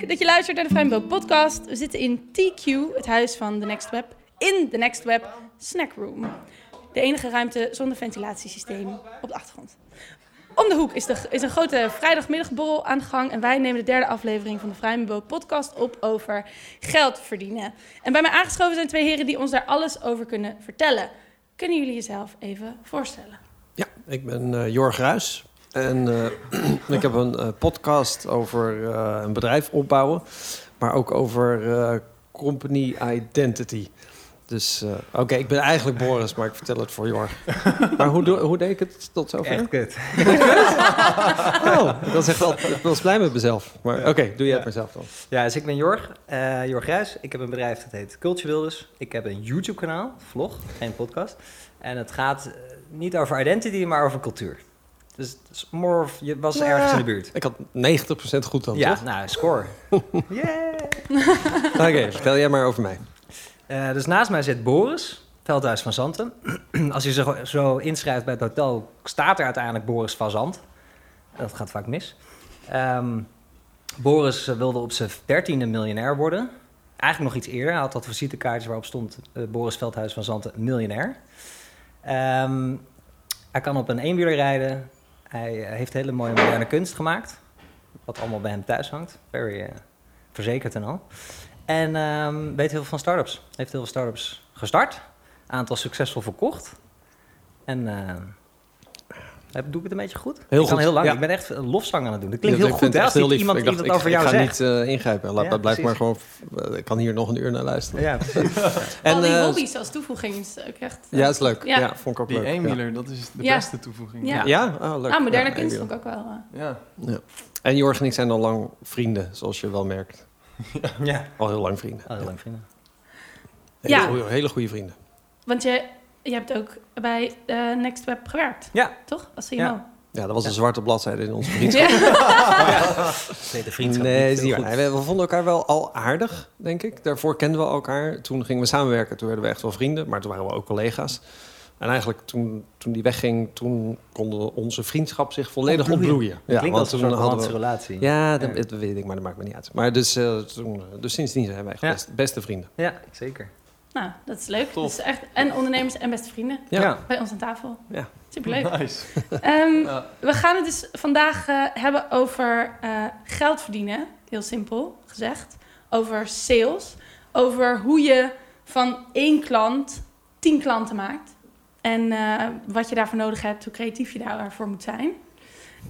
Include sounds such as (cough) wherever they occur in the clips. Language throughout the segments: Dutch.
Dat je luistert naar de Vrijbo podcast. We zitten in TQ, het huis van The Next Web, in The Next Web Snack Room. De enige ruimte zonder ventilatiesysteem op de achtergrond. Om de hoek is, de, is een grote vrijdagmiddagborrel aan de gang. En wij nemen de derde aflevering van de Vrijbo podcast op over geld verdienen. En bij mij aangeschoven zijn twee heren die ons daar alles over kunnen vertellen. Kunnen jullie jezelf even voorstellen? Ja, ik ben uh, Jorg Ruis. En uh, (clears throat) ik heb een uh, podcast over uh, een bedrijf opbouwen, maar ook over company identity. Dus oké, okay, ik ben eigenlijk Boris, maar ik vertel het voor Jorg. (laughs) maar hoe, hoe deed ik het tot zover? Echt kut. (laughs) oh, dat is echt wel, ik was blij met mezelf. Maar oké, okay, doe jij het maar zelf dan. Ja, dus ik ben Jorg, Jorg Ruis. Ik heb een bedrijf dat heet Culture Wilders. Ik heb een YouTube-kanaal, vlog, geen podcast. En het gaat niet over identity, maar over cultuur. Dus more of, je was ja. ergens in de buurt. Ik had 90% goed dan, Ja, toch? nou, score. (laughs) yeah! (laughs) Oké, okay, vertel jij maar over mij. Uh, dus naast mij zit Boris, Veldhuis van Zanten. (clears throat) Als je zo, zo, inschrijft bij het hotel, staat er uiteindelijk Boris van Zand. Dat gaat vaak mis. Um, Boris wilde op zijn dertiende miljonair worden. Eigenlijk nog iets eerder. Hij had dat visitekaartjes waarop stond uh, Boris Veldhuis van Zanten miljonair. Um, hij kan op een eenwieler rijden. Hij heeft hele mooie moderne kunst gemaakt. Wat allemaal bij hem thuis hangt. Very uh, verzekerd en al. En um, weet heel veel van startups. Heeft heel veel startups gestart. Aantal succesvol verkocht. En uh, doe ik het een beetje goed? Heel ik goed. heel lang. Ja. Ik ben echt een lofzang aan het doen. Dat klinkt Ja, heel ik goed. Hè? het Als echt heel iemand lief. iemand ik het dacht, over ik, jou ga zegt. niet uh, ingrijpen. Laat, Ja, blijf maar gewoon... precies. Ik kan hier nog een uur naar luisteren. Ja, (laughs) precies. Al die eh, hobby's als toevoeging is ook echt... uh, Ja, is leuk. Ja. Ja. vond ik ook Die leuk. eenwieler, dat is de Ja. beste toevoeging. Ja. Ja? Oh, leuk. Ah, moderne Ja, kunst vond ik ook wel... uh, Ja. Ja. En Jorg en ik zijn al lang vrienden, zoals je wel merkt. (laughs) Ja. Al heel lang vrienden. Oh, heel lang. Hele, Ja. hele goede vrienden. want je, je hebt ook bij uh, Next Web gewerkt, Ja. toch? Als CMO. Ja. Ja, dat was een zwarte bladzijde in onze (laughs) vriendschap. Ja. (laughs) Tweede vriendschap. Nee, niet. Nee, we, we vonden elkaar wel al aardig, denk ik. Daarvoor kenden we elkaar. Toen gingen we samenwerken. Toen werden we echt wel vrienden. Maar toen waren we ook collega's. En eigenlijk toen, toen die wegging, toen konden onze vriendschap zich volledig ontbloeien. Ja, Klinkt als een hadden we... relatie. Ja, dat, weet ik, maar dat maakt me niet uit. Maar dus, eh, toen, dus sindsdien zijn wij echt Ja. best, beste vrienden. Ja, zeker. Nou, dat is leuk. Tof. Dus echt, en ondernemers en beste vrienden Ja. bij ons aan tafel. Ja. Superleuk. Nice. (laughs) Ehm, Ja. We gaan het dus vandaag eh, hebben over eh, geld verdienen. Heel simpel gezegd. Over sales. Over hoe je van één klant tien klanten maakt. En eh, wat je daarvoor nodig hebt, hoe creatief je daarvoor moet zijn.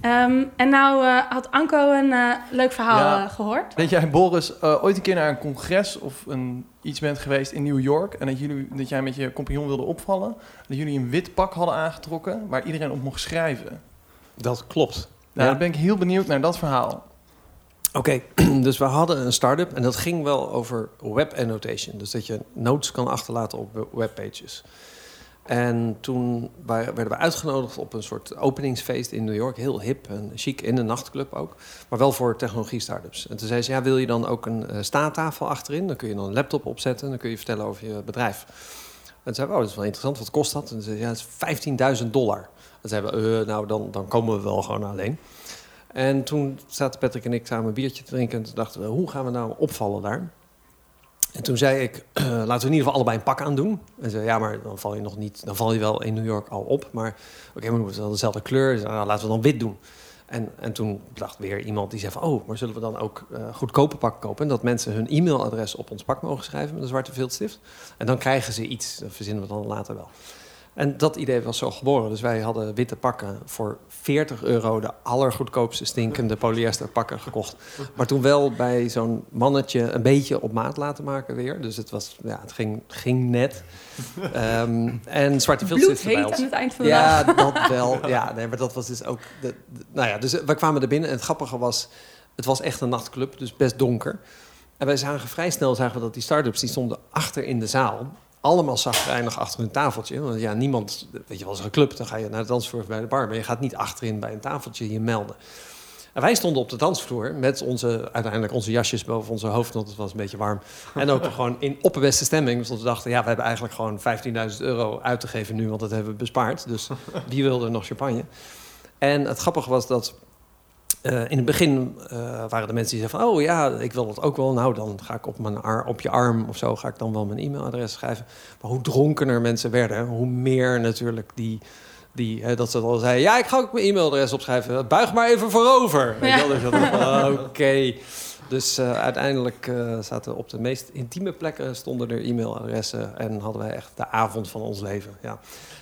Ehm, en nou eh, had Anko een eh, leuk verhaal Ja. eh, gehoord. Weet jij, Boris, eh, ooit een keer naar een congres of een, iets bent geweest in New York... en dat, jullie, dat jij met je compagnon wilde opvallen... dat jullie een wit pak hadden aangetrokken waar iedereen op mocht schrijven? Dat klopt. Nou, Ja. dan ben ik heel benieuwd naar dat verhaal. Oké, (clears throat) dus we hadden een start-up en dat ging wel over web annotation. Dus dat je notes kan achterlaten op webpages. En toen werden we uitgenodigd op een soort openingsfeest in New York. Heel hip en chic, in een nachtclub ook. Maar wel voor technologie-startups. En toen zei ze, ja, wil je dan ook een eh, staattafel achterin? Dan kun je dan een laptop opzetten en dan kun je vertellen over je bedrijf. En toen zei oh, dat is wel interessant, wat kost dat? En toen zei ze, ja, dat is 15.000 dollar. En zeiden we, eh, nou, dan, dan komen we wel gewoon alleen. En toen zaten Patrick en ik samen een biertje te drinken. En toen dachten we, hoe gaan we nou opvallen daar? En toen zei ik, (clears throat) laten we in ieder geval allebei een pak aandoen. En zei, ja, maar dan val je nog niet, dan val je wel in New York al op. Maar oké, maar we wel dezelfde kleur. Dus, nou, laten we dan wit doen. En, en toen dacht weer iemand die zei van, oh, maar zullen we dan ook eh, goedkope pakken kopen? En dat mensen hun e-mailadres op ons pak mogen schrijven met een zwarte viltstift. En dan krijgen ze iets, dat verzinnen we dan later wel. En dat idee was zo geboren. Dus wij hadden witte pakken voor 40 euro de allergoedkoopste stinkende polyester pakken gekocht. Maar toen wel bij zo'n mannetje een beetje op maat laten maken weer. Dus het, was, ja, het ging, ging net. Ehm, en zwarte Bloedheet ons. aan het eind van de Ja, dat wel. Ja, nee, maar dat was dus ook... De, de- nou ja, dus we kwamen er binnen en het grappige was... Het was echt een nachtclub, dus best donker. En wij zagen vrij snel zagen we dat die start-ups... die stonden achter in de zaal. Allemaal zagrijnig achter hun tafeltje. Want ja, niemand... Weet je wel, als er een club, dan ga je naar de dansvloer bij de bar. Maar je gaat niet achterin bij een tafeltje je melden. En wij stonden op de dansvloer met onze, uiteindelijk onze jasjes boven onze hoofd, want het was een beetje warm. En ook (laughs) gewoon in opperbeste stemming. Dus we dachten, ja, we hebben eigenlijk gewoon 15.000 euro uit te geven nu, want dat hebben we bespaard. Dus (laughs) wie wilde nog champagne? En het grappige was dat eh, in het begin eh, waren er mensen die zeiden van... oh ja, ik wil dat ook wel. Nou, dan ga ik op, mijn ar- op je arm of zo... ga ik dan wel mijn e-mailadres schrijven. Maar hoe dronkener mensen werden... hoe meer natuurlijk die... die hè, dat ze dan zeiden... ja, ik ga ook mijn e-mailadres opschrijven. Buig maar even voorover. Dus van, (laughs) Oké. Dus eh, uiteindelijk zaten op de meest intieme plekken... stonden er e-mailadressen... en hadden wij echt de avond van ons leven. Ja.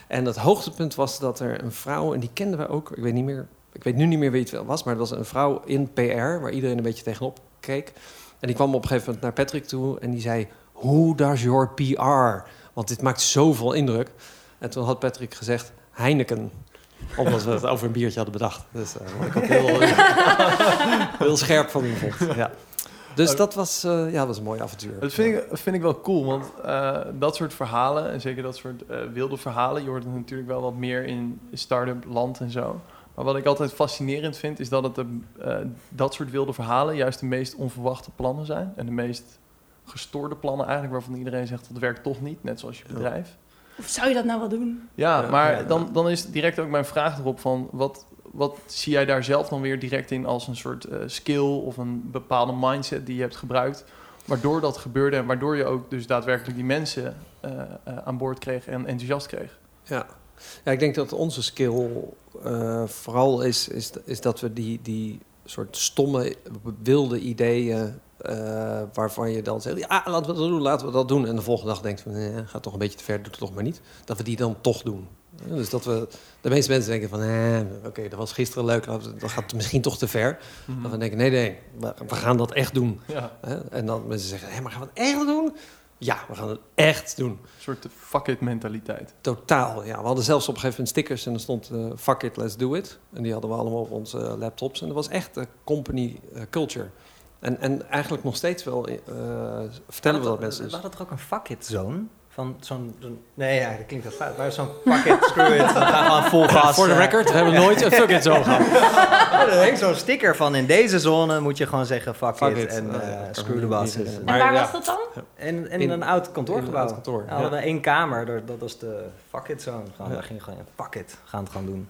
En het hoogtepunt was dat er een vrouw... en die kenden wij ook, ik weet niet meer... Ik weet nu niet meer wie het was, maar dat was een vrouw in PR... waar iedereen een beetje tegenop keek. En die kwam op een gegeven moment naar Patrick toe en die zei... Who does your PR? Want dit maakt zoveel indruk. En toen had Patrick gezegd Heineken. Omdat we het over een biertje hadden bedacht. Dus eh, wat ik ook heel, (laughs) heel scherp van hem vond. Ja. Dus dat was, eh, ja, dat was een mooi avontuur. Dat vind ik, dat vind ik wel cool, want eh, dat soort verhalen, en zeker dat soort wilde verhalen, je hoort het natuurlijk wel wat meer in start-up land en zo. Maar wat ik altijd fascinerend vind, is dat het de, eh, dat soort wilde verhalen juist de meest onverwachte plannen zijn. En de meest gestoorde plannen eigenlijk, waarvan iedereen zegt dat werkt toch niet, net zoals je bedrijf. Of zou je dat nou wel doen? Ja, Ja, maar ja. Dan, dan is direct ook mijn vraag erop van... Wat, wat zie jij daar zelf dan weer direct in als een soort eh, skill... of een bepaalde mindset die je hebt gebruikt... waardoor dat gebeurde en waardoor je ook dus daadwerkelijk die mensen eh, aan boord kreeg en enthousiast kreeg? Ja. Ja, ik denk dat onze skill eh, vooral is, is, is dat we die, die soort stomme, wilde ideeën... eh, waarvan je dan zegt, ja, laten we dat doen, laten we dat doen. En de volgende dag denkt van, nee, gaat toch een beetje te ver, doe het toch maar niet. Dat we die dan toch doen. Ja, Dus dat we, de meeste mensen denken van, eh, oké, dat was gisteren leuk, dat gaat misschien toch te ver. Dat we denken, nee, nee, we, we gaan dat echt doen. Ja? En dan mensen zeggen, hé, maar gaan we het echt doen? Ja, we gaan het echt doen. een soort fuck it mentaliteit. Totaal, ja. We hadden zelfs op een gegeven moment stickers en er stond eh, fuck it, let's do it. En die hadden we allemaal op onze eh, laptops. En dat was echt de company eh, culture. En, en eigenlijk nog steeds wel eh, vertellen we dat mensen. We Dus. hadden toch ook een fuck it zone? Van zo'n... nee, ja, dat klinkt wel fout. Maar zo'n fuck it, screw it. We gaan gewoon vol gas. Voor de eh. record, we hebben nooit een fuck it zo gehad. Ja, (laughs) er hangt zo'n sticker van in deze zone moet je gewoon zeggen fuck, Fuck it, it. en Eh, screw the bosses. En waar ja. was dat dan? En in, In- een oud kantoorgebouw. een kantoor, Ja, hadden we één kamer, dat was de fuck it zone. Gewoon, Ja. Daar ging gewoon, fuck it, gaan het gewoon doen.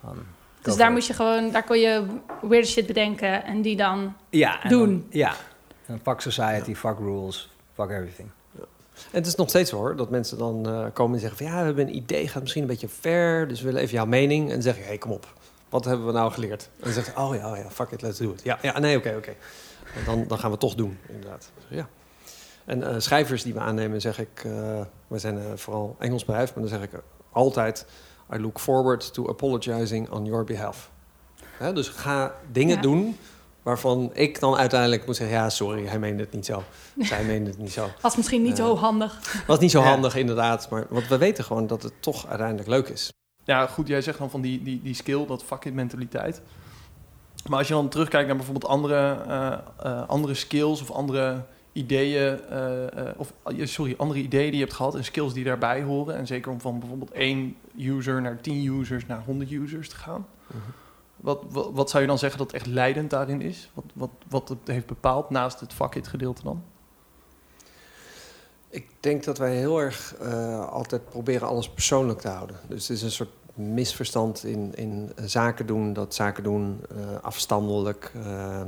Gewoon, Dus daar moest je gewoon, daar kon je weird shit bedenken en die dan. ja, en doen. dan- ja. En fuck society, fuck rules, fuck everything. En het is nog steeds zo hoor, dat mensen dan eh, komen en zeggen van... ja, we hebben een idee, gaat misschien een beetje ver, dus we willen even jouw mening. En dan zeg je, hé, hey, kom op, wat hebben we nou geleerd? En dan zegt oh ja, oh ja, fuck it, let's do it. Ja, ja nee, oké, oké. Dan, dan gaan we het toch doen, inderdaad. Dus ja. En eh, schrijvers die we aannemen, zeg ik... eh, we zijn vooral Engels bedrijf, maar dan zeg ik altijd... I look forward to apologizing on your behalf. Hè, dus ga dingen Ja. doen waarvan ik dan uiteindelijk moet zeggen... ja, sorry, hij meende het niet zo. (laughs) Zij meende het niet zo. Was misschien niet zo handig. Was niet zo Ja. handig, inderdaad. Maar want we weten gewoon dat het toch uiteindelijk leuk is. Ja, goed, jij zegt dan van die, die, die skill, dat fuck it mentaliteit. Maar als je dan terugkijkt naar bijvoorbeeld andere, eh, eh, andere skills of andere ideeën, eh, eh, of eh, sorry, andere ideeën die je hebt gehad en skills die daarbij horen. En zeker om van bijvoorbeeld één user naar 10 users naar 100 users te gaan. Wat, wat, wat zou je dan zeggen dat echt leidend daarin is? Wat, wat, wat het heeft bepaald naast het fuck it gedeelte dan? Ik denk dat wij heel erg eh, altijd proberen alles persoonlijk te houden. Dus het is een soort misverstand in, in zaken doen... dat zaken doen eh, afstandelijk, eh,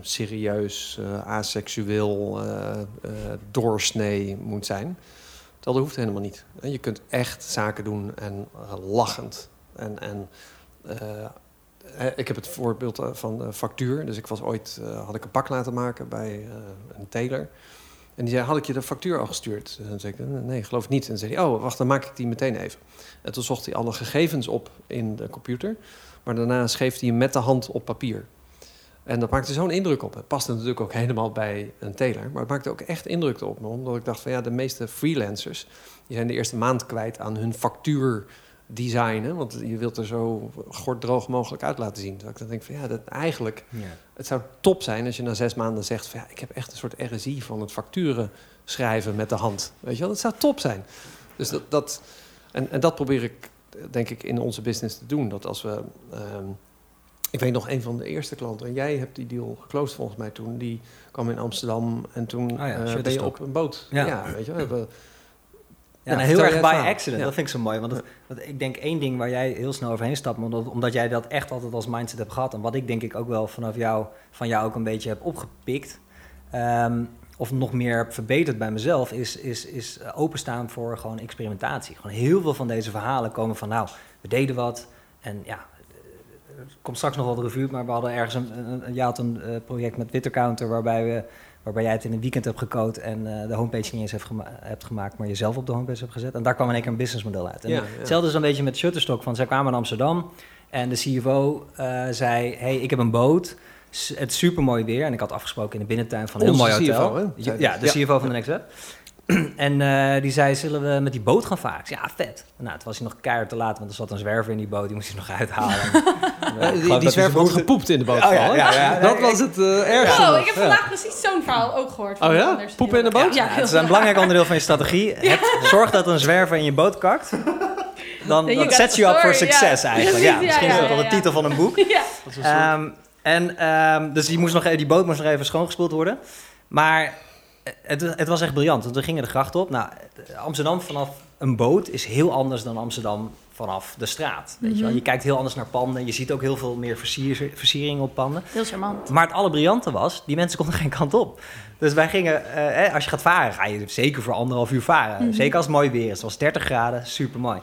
serieus, aseksueel, doorsnee moet zijn. Dat hoeft helemaal niet. Je kunt echt zaken doen en lachend. En, en ik heb het voorbeeld eh, van factuur. Dus ik was ooit, eh, had ik een pak laten maken bij eh, een tailor. En die zei, had ik je de factuur al gestuurd? En dan zei ik, nee, geloof niet. En zei hij, oh, wacht, dan maak ik die meteen even. En toen zocht hij alle gegevens op in de computer. Maar daarna schreef hij hem met de hand op papier. En dat maakte zo'n indruk op. Het paste natuurlijk ook helemaal bij een tailor. Maar het maakte ook echt indruk op me. Omdat ik dacht van ja, de meeste freelancers... die zijn de eerste maand kwijt aan hun factuur designen. Want je wilt er zo gorddroog mogelijk uit laten zien. Dat ik dan denk van ja, dat eigenlijk... Ja. Het zou top zijn als je na zes maanden zegt van ja, ik heb echt een soort RSI van het facturen schrijven met de hand. Weet je wel, dat zou top zijn. Dus dat, dat en, en dat probeer ik denk ik in onze business te doen. Dat als we, ehm, ik weet nog een van de eerste klanten en jij hebt die deal geclosed volgens mij toen. Die kwam in Amsterdam en toen Ah ja, eh, ben je op een boot. Ja. Ja, weet je, wel, Ja, heel erg by accident. Ja. Dat vind ik zo mooi. Want, ik denk één ding waar jij heel snel overheen stapt, omdat, omdat jij dat echt altijd als mindset hebt gehad. En wat ik denk ik ook wel vanaf jou, van jou ook een beetje heb opgepikt. ehm, of nog meer heb verbeterd bij mezelf, is, is, is openstaan voor gewoon experimentatie. Gewoon heel veel van deze verhalen komen van, nou, we deden wat. En ja, het komt straks nog wel de revue, maar we hadden ergens een, een, een, een eh, project met Twittercounter waarbij we waarbij jij het in een weekend hebt gecode en eh, de homepage niet eens hebt, gema- hebt gemaakt, maar jezelf op de homepage hebt gezet. En daar kwam in één keer een businessmodel uit. En Ja, ja. Hetzelfde is een beetje met Shutterstock, van zij kwamen in Amsterdam en de CFO eh, zei, hey, ik heb een boot, S- het is super mooi weer. En ik had afgesproken in de binnentuin van een heel mooi hotel. CFO, hè? Ja, de. CFO van de Next Web. (clears throat) En eh, die zei, zullen we met die boot gaan varen? Ik zei, ja, vet. Nou, toen was hij nog keihard te laat, want er zat een zwerver in die boot. Die moest hij nog uithalen. (laughs) En, eh, die, zwerver had gepoept in de boot. Oh, ja, ja, ja. dat was het eh ergste. Oh, ik heb Ja. vandaag precies zo'n verhaal ook gehoord. van Oh ja? Poepen in de boot? Ja, Ja, het is een belangrijk onderdeel van je strategie. (laughs) Het, zorg dat een zwerver in je boot kakt. Dan, zet je up for story, success ja. eigenlijk. Ja, Precies, ja, misschien ja, is dat wel ja, de titel van een boek. (laughs) Ehm, en ehm, dus die, moest nog, even- die boot moest nog even schoongespoeld worden. Maar het, het was echt briljant. Want we gingen de gracht op. Nou, Amsterdam vanaf een boot is heel anders dan Amsterdam vanaf de straat. Weet je, wel? Mhm. je kijkt heel anders naar panden. Je ziet ook heel veel meer versier, versieringen op panden. Heel charmant. Maar het allerbriljante was, die mensen konden geen kant op. Dus wij gingen, eh, eh, als je gaat varen, ga je zeker voor anderhalf uur varen. Mhm. Zeker als het mooi weer is. Het was 30 graden, super mooi.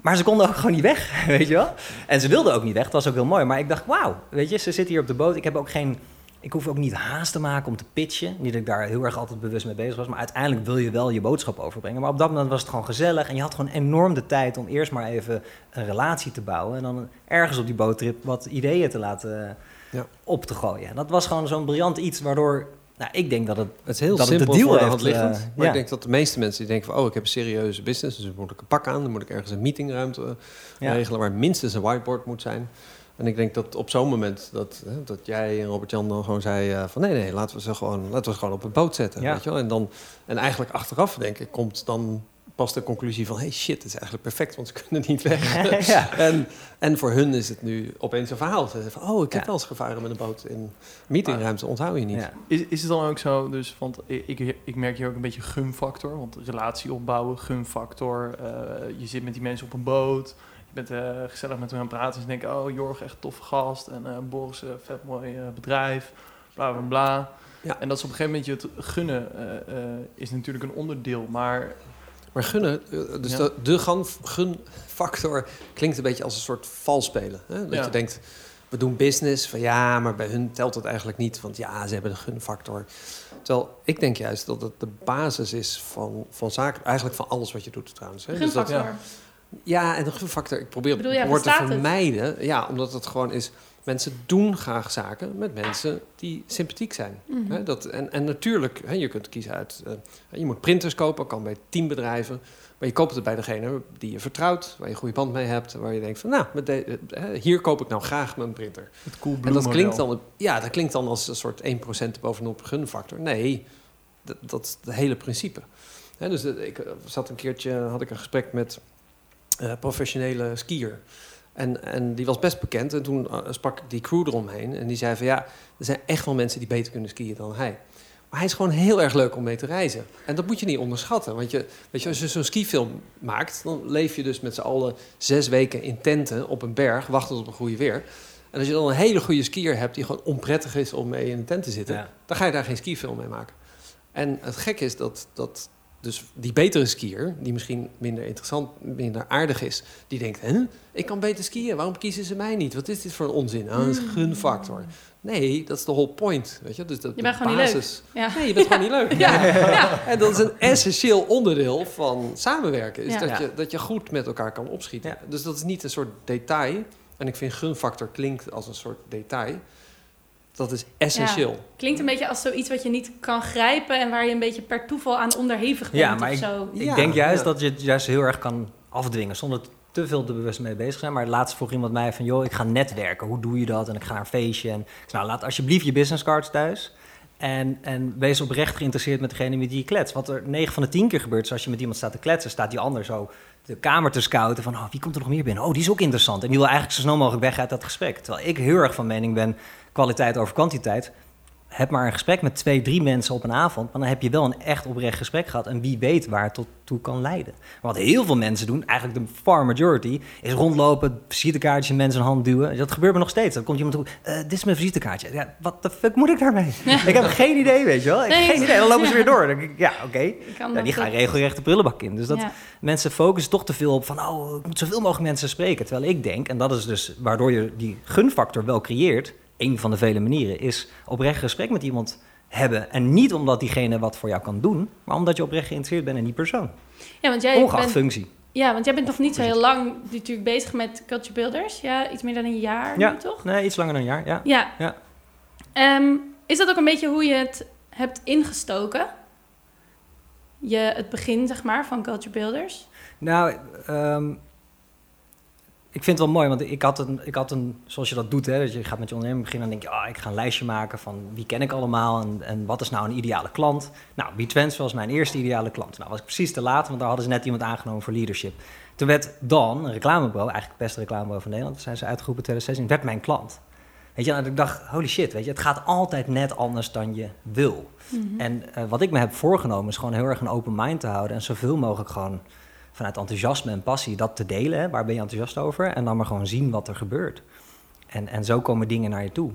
Maar ze konden ook gewoon niet weg, (laughs) weet je wel. En ze wilden ook niet weg, het was ook heel mooi. Maar ik dacht, wauw, weet je, ze zitten hier op de boot. Ik heb ook geen, ik hoef ook niet haast te maken om te pitchen. Niet dat ik daar heel erg altijd bewust mee bezig was. Maar uiteindelijk wil je wel je boodschap overbrengen. Maar op dat moment was het gewoon gezellig. En je had gewoon enorm de tijd om eerst maar even een relatie te bouwen. En dan ergens op die boottrip wat ideeën te laten Ja. op te gooien. En dat was gewoon zo'n briljant iets waardoor... Nou, ik denk dat het... Het is heel Dat het de simpel deal voor de hand liggend. eh, maar ja. ik denk dat de meeste mensen die denken van... oh, ik heb een serieuze business, dus dan moet ik een pak aan. Dan moet ik ergens een meetingruimte eh, Ja. regelen... waar minstens een whiteboard moet zijn. En ik denk dat op zo'n moment dat, hè, dat jij en Robert-Jan dan gewoon zei... eh, van nee, nee, laten we ze gewoon, laten we ze gewoon op een boot zetten. Ja. Weet je wel? En, dan, en eigenlijk achteraf, denk ik, komt dan pas de conclusie van... hey, shit, het is eigenlijk perfect, want ze (laughs) kunnen niet weg. (laughs) ja. En, en voor hun is het nu opeens een verhaal. Ze zeggen van, oh, ik heb Ja. wel eens gevaren met een boot in meetingruimte, onthoud je niet. Is, is het dan ook zo, dus, want ik, ik, merk hier ook een beetje gunfactor, want relatie opbouwen, gunfactor, eh, je zit met die mensen op een boot, bent eh, gezellig met hen aan het praten en ze denken, oh Jorg, echt een toffe gast en eh Boris, eh, vet mooi eh, bedrijf, bla bla bla. Ja. En dat is op een gegeven moment je het gunnen eh, eh, is natuurlijk een onderdeel, maar Maar gunnen, dus Ja. de, de gunfactor klinkt een beetje als een soort valspelen. Hè? Dat Ja. je denkt, we doen business, van ja, maar bij hun telt het eigenlijk niet, want ja, ze hebben de gunfactor. Terwijl ik denk juist dat het de basis is van, van zaken, eigenlijk van alles wat je doet trouwens. Hè? Dus dat, Gunfactor. Ja, en de gunfactor, ik probeer Bedoel het woord te het? vermijden. Ja, omdat het gewoon is, mensen doen graag zaken met mensen die sympathiek zijn. Mhm. Hè, dat, en, en natuurlijk, hè, je kunt kiezen uit... eh, je moet printers kopen, kan bij tien bedrijven. Maar je koopt het bij degene die je vertrouwt, waar je een goede band mee hebt. Waar je denkt van, nou, met de, eh, hier koop ik nou graag mijn printer. het cool En dat klinkt, dan, ja, dat klinkt dan als een soort 1% bovenop gunfactor. Nee, dat, dat is het hele principe. Hè, dus eh, ik zat een keertje, had ik een gesprek met eh professionele skier. En, en die was best bekend. En toen eh, sprak ik die crew eromheen. En die zei van ja, er zijn echt wel mensen die beter kunnen skiën dan hij. Maar hij is gewoon heel erg leuk om mee te reizen. En dat moet je niet onderschatten. Want je, weet je, als je zo'n skifilm maakt, dan leef je dus met z'n allen zes weken in tenten op een berg, wachtend op een goede weer. En als je dan een hele goede skier hebt die gewoon onprettig is om mee in de tent te zitten, Ja. dan ga je daar geen skifilm mee maken. En het gekke is dat, dat dus die betere skier, die misschien minder interessant, minder aardig is, die denkt, hè, ik kan beter skiën, waarom kiezen ze mij niet? Wat is dit voor een onzin? Ah, dat is een gunfactor. Nee, dat is de whole point. Weet je? Dus dat Je de bent gewoon niet leuk. basis- Ja. Nee, je bent gewoon niet leuk. (laughs) Ja. Ja. En dat is een essentieel onderdeel van samenwerken. Is Ja. dat, je, dat je goed met elkaar kan opschieten. Ja. Dus dat is niet een soort detail. En ik vind gunfactor klinkt als een soort detail. Dat is essentieel. Klinkt een beetje als zoiets wat je niet kan grijpen en waar je een beetje per toeval aan onderhevig bent Ja, of maar zo. Ik Ja, denk juist ja. dat je het juist heel erg kan afdwingen zonder te veel te bewust mee bezig zijn. Maar laatst vroeg iemand mij van, joh, ik ga netwerken. Hoe doe je dat? En ik ga naar een feestje. En ik zei, nou, laat alsjeblieft je businesscards thuis. En, en wees oprecht geïnteresseerd met degene met wie je klets. Wat er 9 van de 10 keer gebeurt, is als je met iemand staat te kletsen, staat die ander zo de kamer te scouten van, oh, wie komt er nog meer binnen? Oh, die is ook interessant. En die wil eigenlijk zo snel mogelijk weg uit dat gesprek. Terwijl ik heel erg van mening ben, kwaliteit over kwantiteit. Heb maar een gesprek met twee, drie mensen op een avond. Maar dan heb je wel een echt oprecht gesprek gehad. En wie weet waar het tot toe kan leiden. Maar wat heel veel mensen doen, eigenlijk de far majority, is rondlopen, visitekaartjes in mensen een hand duwen. Dat gebeurt me nog steeds. Dan komt iemand toe, eh, dit is mijn visitekaartje. Ja, wat de fuck moet ik daarmee? ik heb geen idee, weet je wel. Ik heb Nee, geen idee. Dan lopen ze weer door. Dan denk ik, ja, oké. Ja, die gaan regelrecht de prullenbak in. Dus dat, Ja. mensen focussen toch te veel op van, oh, ik moet zoveel mogelijk mensen spreken. Terwijl ik denk, en dat is dus waardoor je die gunfactor wel creëert, een van de vele manieren, is oprecht gesprek met iemand hebben. En niet omdat diegene wat voor jou kan doen, maar omdat je oprecht geïnteresseerd bent in die persoon. Ja, want jij Ongeacht bent, functie. ja, want jij bent nog niet zo heel lang natuurlijk bezig met Culture Builders. Ja, iets meer dan een jaar Ja. nu, toch? Nee, iets langer dan een jaar, ja. Ja. Ja. Ehm, is dat ook een beetje hoe je het hebt ingestoken? Je, het begin, zeg maar, van Culture Builders? Nou, ehm, ik vind het wel mooi, want ik had, een, ik had een, zoals je dat doet, hè, dat je gaat met je onderneming beginnen en denk je, ah, ik ga een lijstje maken van wie ken ik allemaal en, en wat is nou een ideale klant. Nou, B-Transfer was mijn eerste ideale klant. Nou, was ik precies te laat, want daar hadden ze net iemand aangenomen voor leadership. Toen werd Dan, een reclamebureau, eigenlijk het beste reclamebureau van Nederland, zijn ze uitgeroepen in 2016, werd mijn klant. Weet je, en ik dacht, holy shit, weet je, het gaat altijd net anders dan je wil. Mhm. En eh, wat ik me heb voorgenomen is gewoon heel erg een open mind te houden en zoveel mogelijk gewoon vanuit enthousiasme en passie dat te delen. Waar ben je enthousiast over? En dan maar gewoon zien wat er gebeurt. En, en zo komen dingen naar je toe.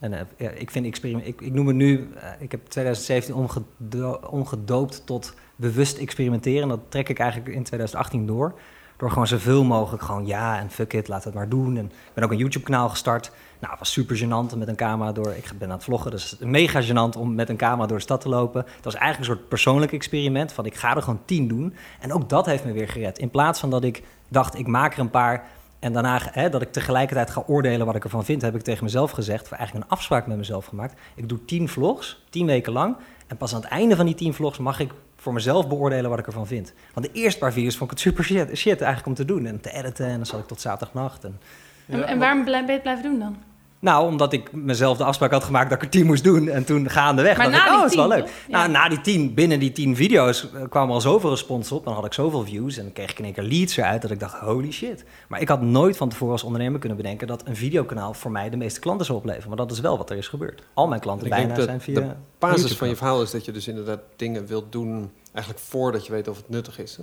En eh, ik vind experiment, ik, ik noem het nu, eh, ik heb 2017 omgedo- omgedoopt tot bewust experimenteren. Dat trek ik eigenlijk in 2018 door. Door gewoon zoveel mogelijk gewoon ja en fuck it, laat het maar doen. En ik ben ook een YouTube kanaal gestart. Nou, het was super gênant om met een camera door. Ik ben aan het vloggen, dus mega gênant om met een camera door de stad te lopen. Het was eigenlijk een soort persoonlijk experiment van ik ga er gewoon tien doen. En ook dat heeft me weer gered. In plaats van dat ik dacht, ik maak er een paar en daarna hè, dat ik tegelijkertijd ga oordelen wat ik ervan vind, heb ik tegen mezelf gezegd, of eigenlijk een afspraak met mezelf gemaakt. Ik doe tien vlogs, tien weken lang. En pas aan het einde van die tien vlogs mag ik voor mezelf beoordelen wat ik ervan vind. Want de eerste paar video's vond ik het super shit, shit eigenlijk om te doen en te editen. En dan zat ik tot zaterdagnacht. En En, Ja, en waarom blij- ben je het blijven doen dan? Nou, omdat ik mezelf de afspraak had gemaakt dat ik er tien moest doen. En toen gaandeweg Maar dacht na ik, oh, die het is wel tien, leuk. Ja. Nou, na die tien, binnen die tien video's eh, kwam al zoveel respons op. Dan had ik zoveel views en dan kreeg ik in één keer leads eruit dat ik dacht, holy shit. Maar ik had nooit van tevoren als ondernemer kunnen bedenken dat een videokanaal voor mij de meeste klanten zou opleveren. Maar dat is wel wat er is gebeurd. Al mijn klanten Ik denk bijna dat zijn via... de basis YouTube van je verhaal is dat je dus inderdaad dingen wilt doen... eigenlijk voordat je weet of het nuttig is. Hè?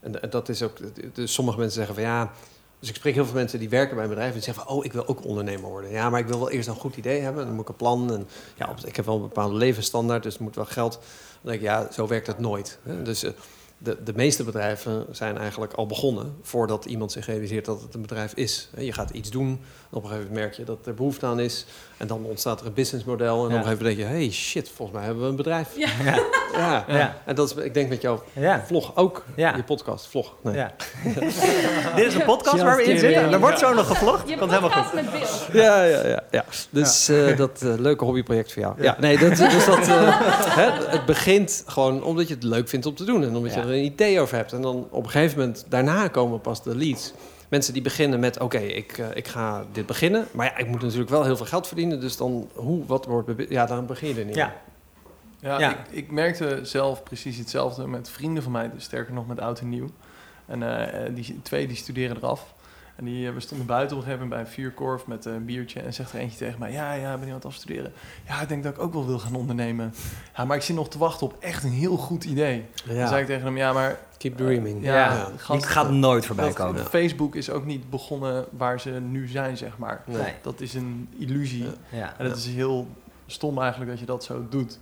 En, en dat is ook... Dus sommige mensen zeggen van ja... Dus ik spreek heel veel mensen die werken bij een bedrijf... en zeggen van, oh, ik wil ook ondernemer worden. Ja, maar ik wil wel eerst een goed idee hebben. Dan moet ik een plan. En ja, ik heb wel een bepaalde levensstandaard, dus moet wel geld. Dan denk ik, ja, zo werkt het nooit. Hè? Dus eh, de, de meeste bedrijven zijn eigenlijk al begonnen... voordat iemand zich realiseert dat het een bedrijf is. Je gaat iets doen, en op een gegeven moment merk je dat er behoefte aan is... en dan ontstaat er een businessmodel... en Ja. op een gegeven moment denk je, hey, shit, volgens mij hebben we een bedrijf. Ja. Ja, Ja, ja, en dat is, ik denk met jouw ja. vlog ook, Ja. je podcast, vlog. Nee. ja. (laughs) Dit is een podcast waar we in zitten. Ja. Er wordt zo nog gevlogd. Je Komt helemaal goed. podcast met beeld. Ja, ja, ja. ja. Dus eh, dat eh, leuke hobbyproject voor jou. Ja, nee, dat, dus dat, (laughs) eh, hè, het begint gewoon omdat je het leuk vindt om te doen. En omdat je er een idee over hebt. En dan op een gegeven moment, daarna komen pas de leads. Mensen die beginnen met, oké, ik, eh, ik ga dit beginnen. Maar ja, ik moet natuurlijk wel heel veel geld verdienen. Dus dan, hoe, wat wordt... Ja, dan begin je er niet. Ja. Ja, Ja. Ik, ik merkte zelf precies hetzelfde met vrienden van mij, dus sterker nog met oud en nieuw. En eh, die twee die studeren eraf. En die, eh, we stonden buiten op een gegeven moment bij een vuurkorf met een biertje. En zegt er eentje tegen mij, ja, ja, ben je aan het afstuderen? Ja, ik denk dat ik ook wel wil gaan ondernemen. Ja, maar ik zit nog te wachten op echt een heel goed idee. Dan zei ik tegen hem, ja, maar Keep dreaming. Ja, Ja, gast, die gaat nooit voorbij dat- komen. Facebook is ook niet begonnen waar ze nu zijn, zeg maar. Nee. Dat is een illusie. Ja. Ja. En het is heel stom eigenlijk dat je dat zo doet.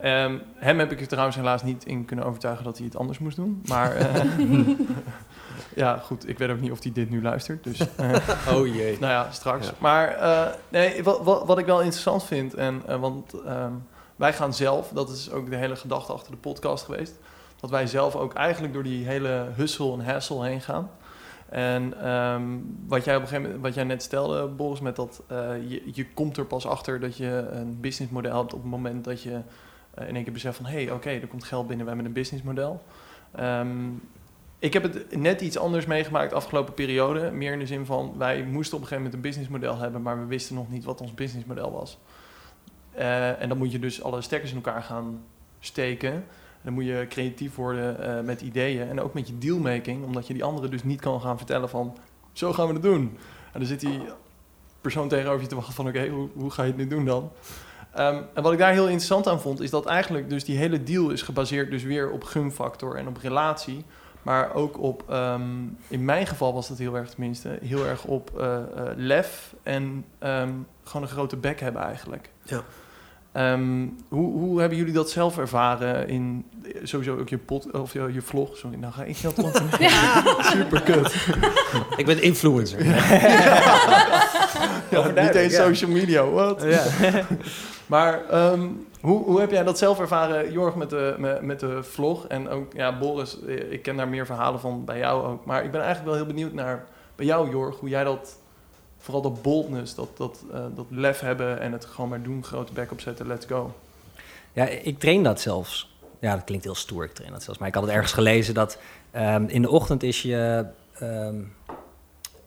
Ehm, hem heb ik er trouwens helaas niet in kunnen overtuigen dat hij het anders moest doen. Maar eh, (laughs) ja, goed, ik weet ook niet of hij dit nu luistert. Dus (laughs) eh, Oh jee. nou ja, straks. Ja. Maar eh, nee, wat, wat, wat ik wel interessant vind, en, eh, want ehm, wij gaan zelf, dat is ook de hele gedachte achter de podcast geweest, dat wij zelf ook eigenlijk door die hele hustle en hassle heen gaan. En ehm, wat jij op een gegeven moment, wat jij net stelde, Boris, met dat je, je komt er pas achter dat je een businessmodel hebt op het moment dat je in één keer beseft van hé, hey, oké, er komt geld binnen, we hebben een businessmodel. Ehm, ik heb het net iets anders meegemaakt afgelopen periode. Meer in de zin van, wij moesten op een gegeven moment een businessmodel hebben, maar we wisten nog niet wat ons businessmodel was. Eh, en dan moet je dus alle stekkers in elkaar gaan steken. Dan moet je creatief worden eh, met ideeën en ook met je dealmaking, omdat je die anderen dus niet kan gaan vertellen van, zo gaan we het doen. En dan zit die persoon tegenover je te wachten van, oké, hoe, hoe ga je het nu doen dan? Ehm, en wat ik daar heel interessant aan vond, is dat eigenlijk dus die hele deal is gebaseerd dus weer op gunfactor en op relatie. Maar ook op, ehm, in mijn geval was dat heel erg tenminste, heel erg op eh, eh, lef en ehm, gewoon een grote bek hebben eigenlijk. Ja. Ehm, hoe, hoe hebben jullie dat zelf ervaren in sowieso ook je pot of je, je vlog? Sorry, nou ga ik dat (laughs) continueren. Super kut. Ik ben influencer. Ja, (laughs) niet eens ja. social media, wat? Ja. (laughs) Maar ehm, hoe, hoe heb jij dat zelf ervaren, Jorg, met de, met, met de vlog? En ook, ja, Boris, eh, ik ken daar meer verhalen van bij jou ook. Maar ik ben eigenlijk wel heel benieuwd naar bij jou, Jorg, hoe jij dat, vooral dat boldness, dat, dat, eh, dat lef hebben en het gewoon maar doen, grote bek opzetten, let's go. Ja, ik train dat zelfs. Ja, dat klinkt heel stoer, ik train dat zelfs. Maar ik had het ergens gelezen dat ehm, in de ochtend is je, ehm,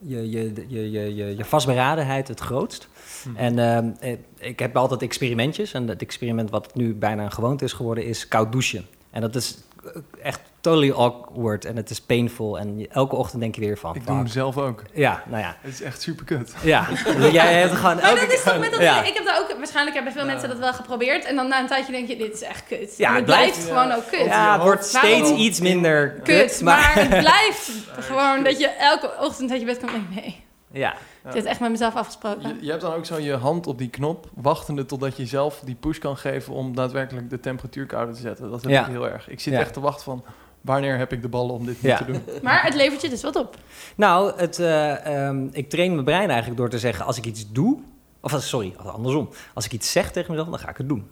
je, je, je, je, je, je vastberadenheid het grootst. Hm. En ehm, eh, ik heb altijd experimentjes. En het experiment wat nu bijna een gewoonte is geworden, is koud douchen. En dat is eh, echt totally awkward en het is painful. En elke ochtend denk je weer van, Ik doe hem zelf ook. Ja, nou ja. Het is echt super kut. Ja, (laughs) jij hebt gewoon Maar elke dat is toch met dat Ja. Ik heb dat ook... Waarschijnlijk hebben veel mensen dat wel geprobeerd. En dan na een tijdje denk je, dit is echt kut. Ja, En het het blijft blijft- gewoon ja. ook kut. Ja, het wordt steeds Waarom? iets minder Kut, kut. maar, het (laughs) blijft gewoon dat je elke ochtend uit je bed komt nee, Ja, Ja. dit is echt met mezelf afgesproken. Je, je hebt dan ook zo je hand op die knop, wachtende totdat je zelf die push kan geven om daadwerkelijk de temperatuur kouder te zetten. Dat heb Ja. ik heel erg. Ik zit Ja. echt te wachten van, wanneer heb ik de ballen om dit Ja. te doen? (laughs) Maar het levert je dus wat op. Nou, het, eh, ehm, ik train mijn brein eigenlijk door te zeggen: als ik iets doe, of als- sorry, andersom. Als ik iets zeg tegen mezelf, dan ga ik het doen.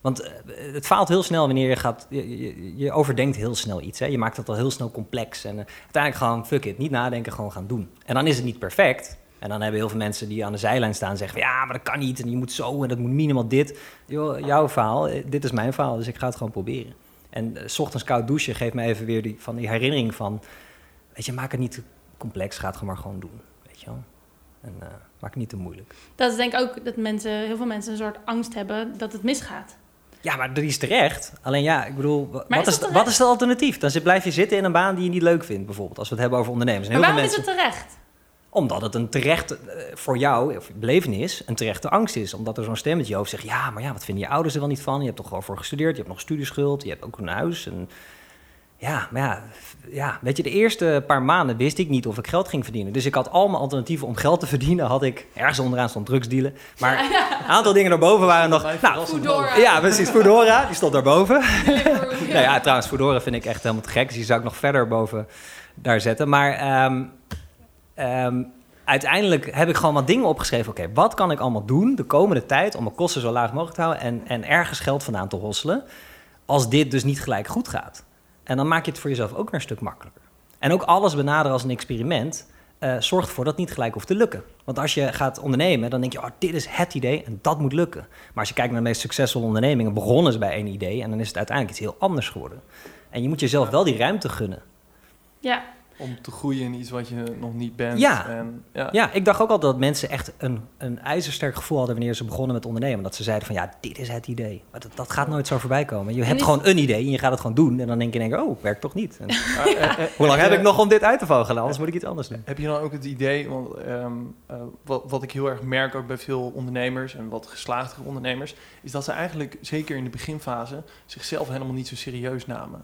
Want eh, het faalt heel snel wanneer je gaat. Je, je, je overdenkt heel snel iets. Hè? Je maakt het al heel snel complex. En eh, uiteindelijk gewoon, fuck it, niet nadenken, gewoon gaan doen. En dan is het niet perfect. En dan hebben heel veel mensen die aan de zijlijn staan en zeggen: van, ja, maar dat kan niet. En je moet zo en dat moet minimaal dit. Jouw verhaal, dit is mijn verhaal, dus ik ga het gewoon proberen. En eh, s ochtends koud douchen geeft me even weer die, van die herinnering van. Weet je, maak het niet te complex, ga het gewoon maar gewoon doen. Weet je wel? En eh, maak het niet te moeilijk. Dat is denk ik ook dat mensen, heel veel mensen een soort angst hebben dat het misgaat. Ja, maar dat is terecht. Alleen ja, ik bedoel, wat is wat is het alternatief? Dan zit, blijf je zitten in een baan die je niet leuk vindt, bijvoorbeeld. Als we het hebben over ondernemers. En Maar waarom veel is mensen, het terecht? Omdat het een terecht, eh, voor jou, of belevenis, een terechte angst is. Omdat er zo'n stem met je hoofd zegt, ja, maar ja, wat vinden je ouders er wel niet van? Je hebt toch gewoon voor gestudeerd, je hebt nog studieschuld, je hebt ook een huis. En ja, maar ja, ja, weet je, de eerste paar maanden wist ik niet of ik geld ging verdienen. Dus ik had al mijn alternatieven om geld te (laughs) verdienen, had ik, ergens onderaan stond drugsdealen. Maar een aantal dingen daarboven waren nog, nou, Foodora. ja, precies, Foodora, die stond daarboven. (laughs) (laughs) Nou ja, trouwens, Foodora vind ik echt helemaal te gek. Dus die zou ik nog verder boven daar zetten. Maar ehm, ehm, uiteindelijk heb ik gewoon wat dingen opgeschreven. Oké, wat kan ik allemaal doen de komende tijd om mijn kosten zo laag mogelijk te houden en, en ergens geld vandaan te hosselen, als dit dus niet gelijk goed gaat. En dan maak je het voor jezelf ook weer een stuk makkelijker. En ook alles benaderen als een experiment. eh zorgt ervoor dat het niet gelijk hoeft te lukken. Want als je gaat ondernemen, dan denk je, oh, dit is het idee en dat moet lukken. Maar als je kijkt naar de meest succesvolle ondernemingen, begonnen ze bij één idee en dan is het uiteindelijk iets heel anders geworden. En je moet jezelf wel die ruimte gunnen. Ja, Om te groeien in iets wat je nog niet bent. Ja. En, ja. Ja, ik dacht ook al dat mensen echt een, een ijzersterk gevoel hadden wanneer ze begonnen met ondernemen. Dat ze zeiden van ja, dit is het idee. Maar dat, dat gaat nooit zo voorbij komen. Je hebt is- gewoon een idee en je gaat het gewoon doen. En dan denk je, denk, je, oh, werkt toch niet. En Maar, (laughs) (laughs) eh, eh, (laughs) hoe lang heb ik nog om dit uit te vogelen? Anders moet ik iets anders doen. Heb je dan ook het idee, want ehm, eh, wat, wat ik heel erg merk ook bij veel ondernemers en wat geslaagdere ondernemers, is dat ze eigenlijk, zeker in de beginfase, zichzelf helemaal niet zo serieus namen.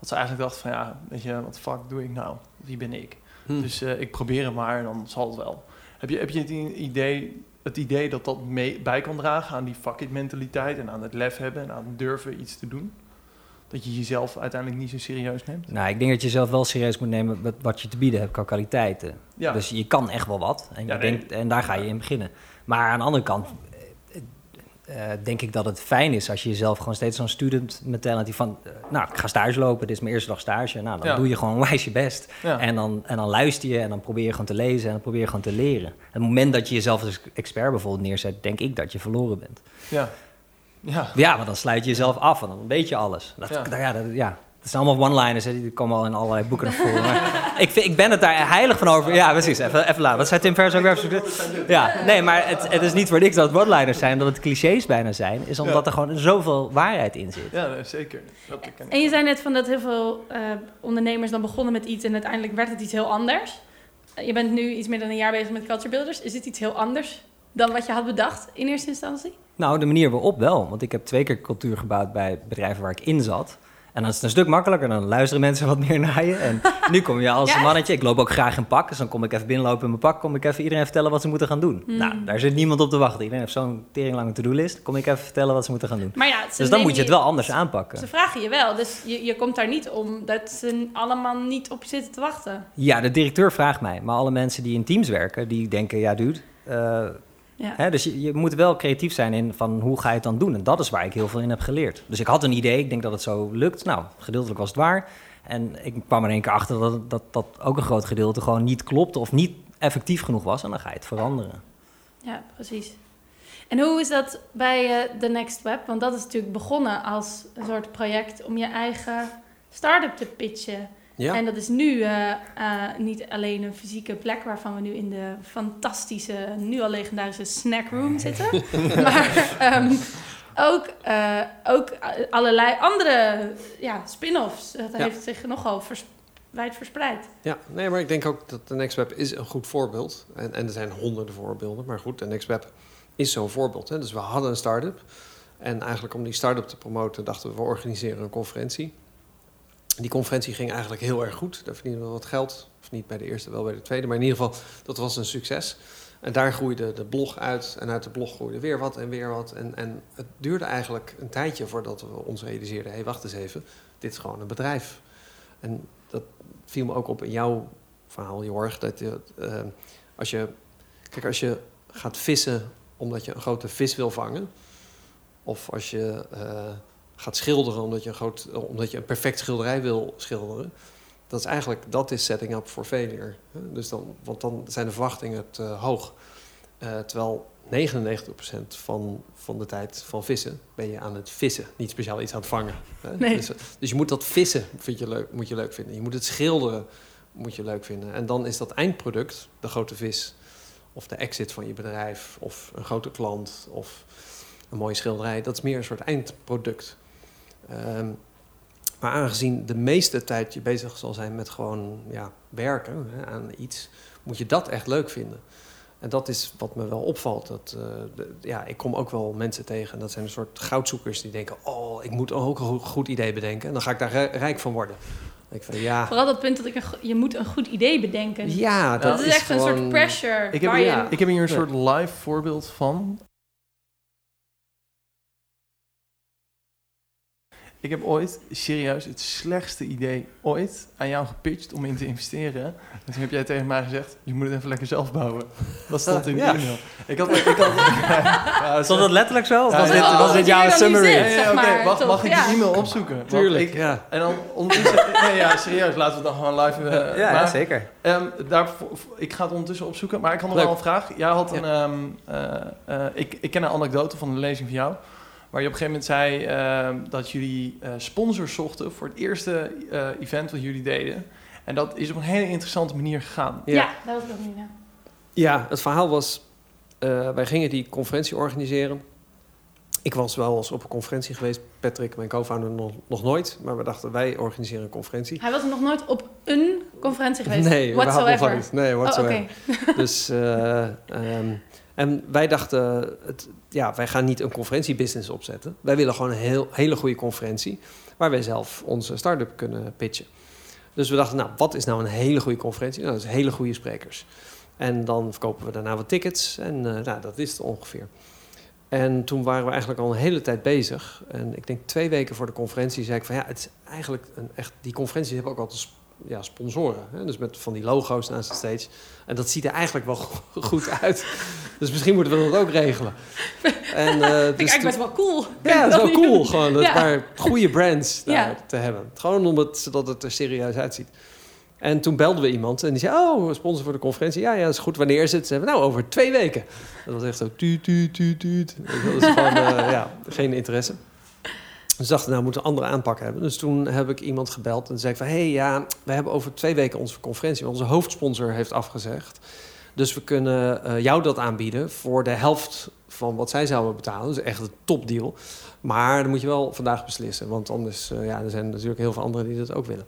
Dat ze eigenlijk dachten van ja, weet je, wat fuck doe ik nou? Wie ben ik? Hm. Dus eh, ik probeer het maar en dan zal het wel. Heb je, heb je het idee, het idee dat dat mee, bij kan dragen aan die fuck it mentaliteit en aan het lef hebben en aan het durven iets te doen? Dat je jezelf uiteindelijk niet zo serieus neemt? Nou, ik denk dat je zelf wel serieus moet nemen wat, wat je te bieden hebt qua kwaliteiten. Ja, Dus je kan echt wel wat. En, je Ja, nee. denkt, en daar ga je in beginnen. Maar aan de andere kant eh, denk ik dat het fijn is als je jezelf gewoon steeds zo'n student mentality van... eh, nou, ik ga stage lopen, dit is mijn eerste dag stage. Nou, dan Ja. doe je gewoon (laughs) wijs je best. ja. En, dan, en dan luister je en dan probeer je gewoon te lezen en dan probeer je gewoon te leren. het moment dat je jezelf als expert bijvoorbeeld neerzet, denk ik dat je verloren bent. ja. ja. Ja, maar dan sluit je jezelf af en dan weet je alles. Dat, Ja. ja. Ja, dat, ja. Het zijn allemaal one-liners, hè, die komen al in allerlei boeken naar voren. Maar (laughs) ik, vind, ik ben het daar heilig van over. Ja, precies. Even, even laten. Wat zei Tim Ferriss ook weer? Ja, nee, maar het, het is niet voor niks dat het one-liners zijn, dat het clichés bijna zijn. Is omdat er gewoon zoveel waarheid in zit. Ja, zeker. Dat en je zei net van dat heel veel eh, ondernemers dan begonnen met iets en uiteindelijk werd het iets heel anders. Je bent nu iets meer dan een jaar bezig met Culture Builders. Is dit iets heel anders dan wat je had bedacht in eerste instantie? Nou, de manier waarop wel. Want ik heb twee keer cultuur gebouwd bij bedrijven waar ik in zat. En dan is het een stuk makkelijker. Dan luisteren mensen wat meer naar je. En nu kom je als Ja, mannetje. Ik loop ook graag in pak. Dus dan kom ik even binnenlopen in mijn pak. Kom ik even iedereen vertellen wat ze moeten gaan doen. Hmm. Nou, daar zit niemand op te wachten. Iedereen heeft zo'n teringlange to-do-list. Kom ik even vertellen wat ze moeten gaan doen. Maar ja, ze Dus dan moet je het wel anders aanpakken. Ze vragen je wel, dus je, je komt daar niet om dat ze allemaal niet op je zitten te wachten. Ja, de directeur vraagt mij. Maar alle mensen die in teams werken, die denken... Ja, dude... eh, Ja. Hè, dus je, je moet wel creatief zijn in van hoe ga je het dan doen. En dat is waar ik heel veel in heb geleerd. Dus ik had een idee, ik denk dat het zo lukt. Nou, gedeeltelijk was het waar. En ik kwam er één keer achter dat, dat dat ook een groot gedeelte gewoon niet klopte of niet effectief genoeg was. En dan ga je het veranderen. Ja, precies. En hoe is dat bij eh, The Next Web? Want dat is natuurlijk begonnen als een soort project om je eigen start-up te pitchen. Ja. En dat is nu eh, eh, niet alleen een fysieke plek waarvan we nu in de fantastische, nu al legendarische snack room zitten. (laughs) maar ehm, ook, eh, ook allerlei andere ja, spin-offs. Dat Ja. heeft zich nogal vers wijd verspreid. Ja, nee, maar ik denk ook dat de Next Web is een goed voorbeeld. En, en er zijn honderden voorbeelden, maar goed, de Next Web is zo'n voorbeeld. Hè. Dus we hadden een start-up. En eigenlijk om die start-up te promoten, dachten we, we organiseren een conferentie. Die conferentie ging eigenlijk heel erg goed. Daar verdienden we wat geld. Of niet bij de eerste, wel bij de tweede. Maar in ieder geval, dat was een succes. En daar groeide de blog uit. En uit de blog groeide weer wat en weer wat. En, en het duurde eigenlijk een tijdje voordat we ons realiseerden... hé, hey, wacht eens even, dit is gewoon een bedrijf. En dat viel me ook op in jouw verhaal, Jorg. Dat eh, als je, kijk, als je gaat vissen omdat je een grote vis wil vangen... of als je eh, gaat schilderen omdat je, een groot, omdat je een perfect schilderij wil schilderen... dat is eigenlijk, dat is setting up for failure. Dus dan, want dan zijn de verwachtingen te hoog. Eh, terwijl 99% van, van de tijd van vissen ben je aan het vissen. Niet speciaal iets aan het vangen. Hè? Nee. Dus, dus je moet dat vissen vind je leuk, moet je leuk vinden. Je moet het schilderen moet je leuk vinden. En dan is dat eindproduct, de grote vis... of de exit van je bedrijf, of een grote klant... of een mooie schilderij, dat is meer een soort eindproduct. Ehm, maar aangezien de meeste tijd je bezig zal zijn met gewoon ja, werken hè, aan iets, moet je dat echt leuk vinden. En dat is wat me wel opvalt. Dat, eh, de- ja, ik kom ook wel mensen tegen, en dat zijn een soort goudzoekers die denken: Oh, ik moet ook een go- goed idee bedenken. En dan ga ik daar ri- rijk van worden. Ik van ja. Vooral dat punt dat ik een, je moet een goed idee bedenken. Ja, dat, dat is echt een soort pressure. Ik heb, hier, ja. ik heb hier een soort live voorbeeld van. Ik heb ooit serieus het slechtste idee ooit aan jou gepitcht om in te investeren. En toen heb jij tegen mij gezegd, je moet het even lekker zelf bouwen. Dat stond in de Ja. e-mail. Ik had... Ik had (laughs) ja, Stond dat letterlijk zo? Of Ja, was, ja. dit, was dit jouw summary? zit. Ja, ja, zeg oké, maar, wacht, mag ik Ja. die e-mail opzoeken? Want Tuurlijk, ik- ja. En dan ondertussen... (laughs) nee, ja, serieus, laten we het dan gewoon live... eh, Ja, maar- zeker. Ehm, daarvoor, ik ga het ondertussen opzoeken, maar ik had nog Leuk. wel een vraag. Jij had een, ehm, eh, eh, ik, ik ken een anekdote van een lezing van jou, waar je op een gegeven moment zei ehm, dat jullie eh, sponsors zochten voor het eerste eh, event wat jullie deden. En dat is op een hele interessante manier gegaan. ja. Ja. dat was ook niet. Ja. Ja, het verhaal was, eh, wij gingen die conferentie organiseren. Ik was wel eens op een conferentie geweest, Patrick, mijn co-founder, nog, nog nooit. Maar we dachten, wij organiseren een conferentie. Hij was nog nooit op een conferentie geweest. Nee, whatsoever. Nee, Oh, oké. whatsoever. (laughs) Dus, eh, ehm, en wij dachten, het, ja, wij gaan niet een conferentiebusiness opzetten. Wij willen gewoon een heel, hele goede conferentie, waar wij zelf onze start-up kunnen pitchen. Dus we dachten, nou, wat is nou een hele goede conferentie? Nou, dat is hele goede sprekers. En dan verkopen we daarna wat tickets en eh, nou, dat is het ongeveer. En toen waren we eigenlijk al een hele tijd bezig. En ik denk twee weken voor de conferentie zei ik van ja, het is eigenlijk een echt. Die conferenties hebben ook altijd ja, sponsoren. Hè? Dus met van die logo's naast de stage. En dat ziet er eigenlijk wel go- (laughs) goed uit. Dus misschien moeten we dat ook regelen. (laughs) En, eh, Vind ik dus eigenlijk best wel cool. ja, dat is wel (laughs) cool. Gewoon dat Ja. maar goede brands daar Ja. te hebben. Gewoon om het, zodat het er serieus uitziet. En toen belden we iemand en die zei: Oh, sponsor voor de conferentie. Ja, ja, dat is goed. Wanneer is het? Ze hebben nou over twee weken. Dat was echt zo tuut, tuut, tuut, tuut. Dat is gewoon eh, ja, geen interesse. Dus dachten, nou, we moeten een andere aanpak hebben. Dus toen heb ik iemand gebeld en zei ik van... hé, hey, ja, we hebben over twee weken onze conferentie. want Onze hoofdsponsor heeft afgezegd. Dus we kunnen eh, jou dat aanbieden voor de helft van wat zij zouden betalen. Dus echt een topdeal. Maar dan moet je wel vandaag beslissen. Want anders, eh, ja, er zijn natuurlijk heel veel anderen die dat ook willen.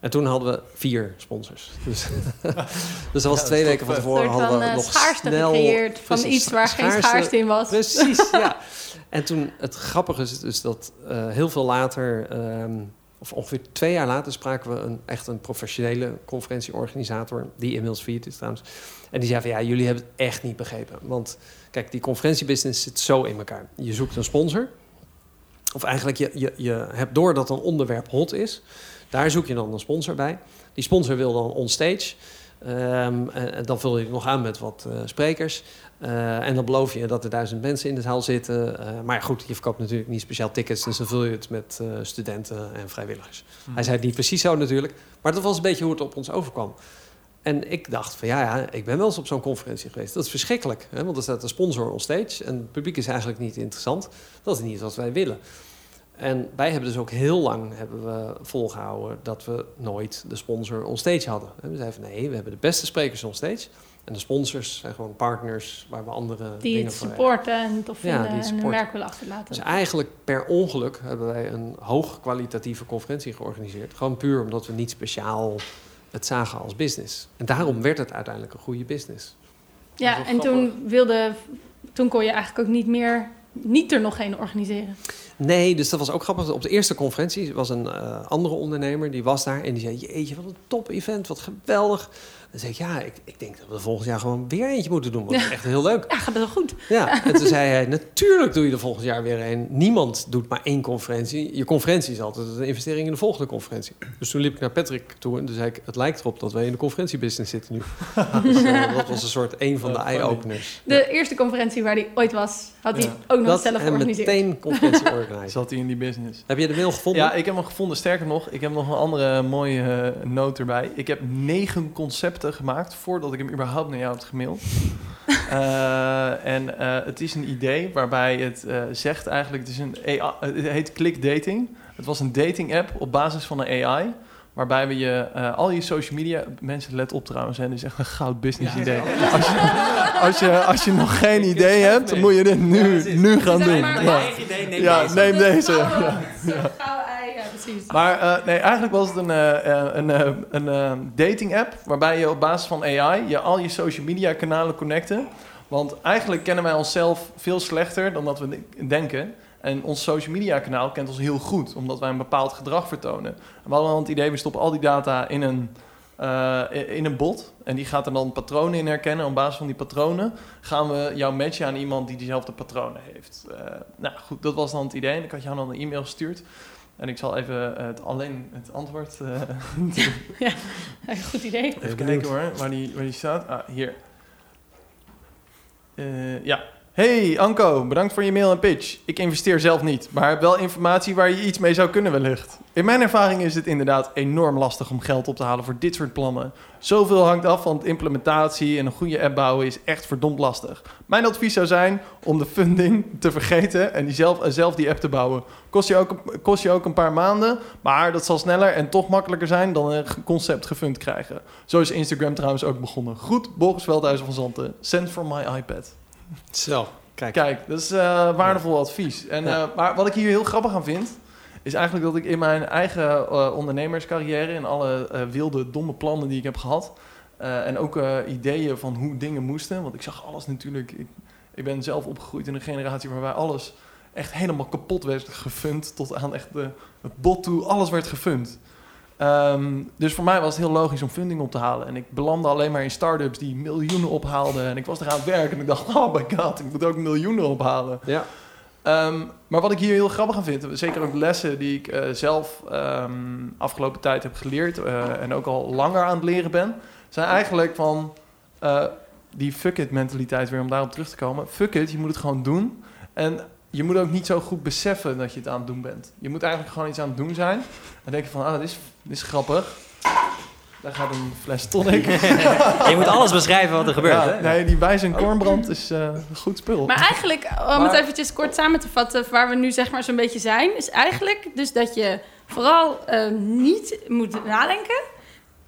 En toen hadden we vier sponsors. Dus, (laughs) dus dat was Ja, twee dat weken van tevoren hadden we eh, nog schaarste snel... gecreëerd van Precies, iets waar geen schaarste- schaarste in was. Precies, (laughs) ja. En toen, het grappige is dus dat eh, heel veel later, ehm, of ongeveer twee jaar later, spraken we een, echt een professionele conferentieorganisator, die inmiddels failliet is trouwens. En die zei van, ja, jullie hebben het echt niet begrepen. Want kijk, die conferentiebusiness zit zo in elkaar. Je zoekt een sponsor, of eigenlijk je, je, je hebt door dat een onderwerp hot is. Daar zoek je dan een sponsor bij. Die sponsor wil dan onstage. Ehm en, dan vul je het nog aan met wat eh, sprekers. Eh, en dan beloof je dat er duizend mensen in de zaal zitten. Eh, maar goed, je verkoopt natuurlijk niet speciaal tickets. Dus dan vul je het met studenten en vrijwilligers. Hij zei het niet precies zo natuurlijk. Maar dat was een beetje hoe het op ons overkwam. En ik dacht van ja, ja, ik ben wel eens op zo'n conferentie geweest. Dat is verschrikkelijk. Hè? Want er staat een sponsor on stage. En het publiek is eigenlijk niet interessant. Dat is niet wat wij willen. En wij hebben dus ook heel lang hebben we volgehouden dat we nooit de sponsor on stage hadden. En we zeiden van nee, we hebben de beste sprekers on stage. En de sponsors zijn gewoon partners waar we andere Die dingen het voor supporten en tof Ja, vinden die het en een merk willen achterlaten. dus eigenlijk per ongeluk hebben wij een hoog kwalitatieve conferentie georganiseerd. Gewoon puur omdat we niet speciaal het zagen als business. En daarom werd het uiteindelijk een goede business. ja, en toen wilde, toen kon je eigenlijk ook niet meer, niet er nog geen organiseren. Nee, dus dat was ook grappig. Op de eerste conferentie was een eh, andere ondernemer, die was daar. En die zei, jeetje, wat een top event, wat geweldig. Dan zei ik, ja, ik, ik denk dat we volgend jaar gewoon weer eentje moeten doen. Want het is echt heel leuk. Ja, gaat wel goed. Ja, en toen zei hij, natuurlijk doe je er volgend jaar weer een. Niemand doet maar één conferentie. Je conferentie is altijd een investering in de volgende conferentie. Dus toen liep ik naar Patrick toe en toen zei ik... het lijkt erop dat wij in de conferentiebusiness zitten nu. (laughs) dus, eh, dat was een soort een van de eye-openers. De eerste conferentie waar hij ooit was, had hij Ja. ook nog Dat zelf en georganiseerd. meteen conferentie Zat hij in die business? Heb je de mail gevonden? Ja, ik heb hem gevonden. Sterker nog, ik heb nog een andere mooie eh, noot erbij. Ik heb negen concepten gemaakt voordat ik hem überhaupt naar jou heb gemaild. (laughs) Eh, en eh, het is een idee waarbij het eh, zegt eigenlijk, het, is een AI, het heet Click Dating. Het was een dating app op basis van een AI. Waarbij we je eh, al je social media... Mensen, let op trouwens, hè, dit is echt een goud business idee. Als je, als, je, als je nog geen idee hebt, moet je dit nu, nu gaan doen. Ja, ja neem deze. Ja. Gouden ei, ja, precies. Maar eh, nee, eigenlijk was het een, eh, een, een dating app waarbij je op basis van AI je al je social media kanalen connecten. Want eigenlijk kennen wij onszelf veel slechter dan dat we de- denken. En ons social media kanaal kent ons heel goed, omdat wij een bepaald gedrag vertonen. En we hadden dan het idee, we stoppen al die data in een, eh, in een bot. En die gaat er dan patronen in herkennen. En op basis van die patronen gaan we jou matchen aan iemand die diezelfde patronen heeft. Eh, nou goed, dat was dan het idee. En ik had jou dan een e-mail gestuurd. En ik zal even eh, het, alleen het antwoord eh, (laughs) Ja, goed idee. Even kijken hoor, waar die, waar die staat. Ah, hier. Eh, ja. Hey Anko, bedankt voor je mail en pitch. Ik investeer zelf niet, maar heb wel informatie waar je iets mee zou kunnen wellicht. In mijn ervaring is het inderdaad enorm lastig om geld op te halen voor dit soort plannen. Zoveel hangt af van de implementatie en een goede app bouwen is echt verdomd lastig. Mijn advies zou zijn om de funding te vergeten en eh, zelf die app te bouwen. Kost je, ook, kost je ook een paar maanden, maar dat zal sneller en toch makkelijker zijn dan een concept gefund krijgen. Zo is Instagram trouwens ook begonnen. Goed, Boris Veldhuizen van Zanten. Send from my iPad. Zo, kijk. Kijk, dat is eh, waardevol advies. En, Ja. eh, maar wat ik hier heel grappig aan vind, is eigenlijk dat ik in mijn eigen eh, ondernemerscarrière, in alle wilde, domme plannen die ik heb gehad, eh, en ook ideeën van hoe dingen moesten, want ik zag alles natuurlijk. Ik, ik ben zelf opgegroeid in een generatie waarbij alles echt helemaal kapot werd gefund, tot aan echt de, het bot toe, alles werd gefund. Ehm, dus voor mij was het heel logisch om funding op te halen. En ik belandde alleen maar in start-ups die miljoenen ophaalden. En ik was er aan het werk en ik dacht, oh my god, ik moet ook miljoenen ophalen. Ja. Ehm, maar wat ik hier heel grappig aan vind, zeker ook lessen die ik eh, zelf ehm, afgelopen tijd heb geleerd eh, en ook al langer aan het leren ben, zijn eigenlijk van eh, die fuck it mentaliteit weer om daarop terug te komen. Fuck it, je moet het gewoon doen. En je moet ook niet zo goed beseffen dat je het aan het doen bent. Je moet eigenlijk gewoon iets aan het doen zijn. En denk je van, ah, dit is, dit is grappig. Daar gaat een fles tonic. (laughs) je moet alles beschrijven wat er gebeurt. Ja, hè? nee, die wijs en kornbrand is eh, een goed spul. Maar eigenlijk, om Maar- het eventjes kort samen te vatten, waar we nu zeg maar zo'n beetje zijn, is eigenlijk dus dat je vooral eh, niet moet nadenken.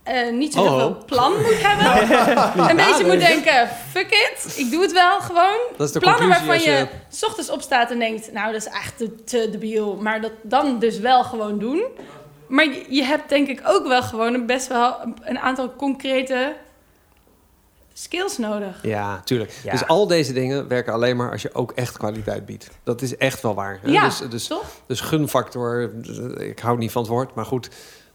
Eh, niet zo heel Oh. veel plan moet hebben. (laughs) een beetje moet denken, fuck it, ik doe het wel gewoon. Dat is de Plannen conclusie waarvan als je s ochtends opstaat en denkt, nou dat is echt te, te debiel, maar dat dan dus wel gewoon doen. Maar je, hebt denk ik ook wel gewoon een best wel een, een aantal concrete skills nodig. Ja, tuurlijk. Ja. Dus al deze dingen werken alleen maar als je ook echt kwaliteit biedt. Dat is echt wel waar. hè? Ja, Dus, dus, toch? dus gunfactor, ik hou niet van het woord, maar goed,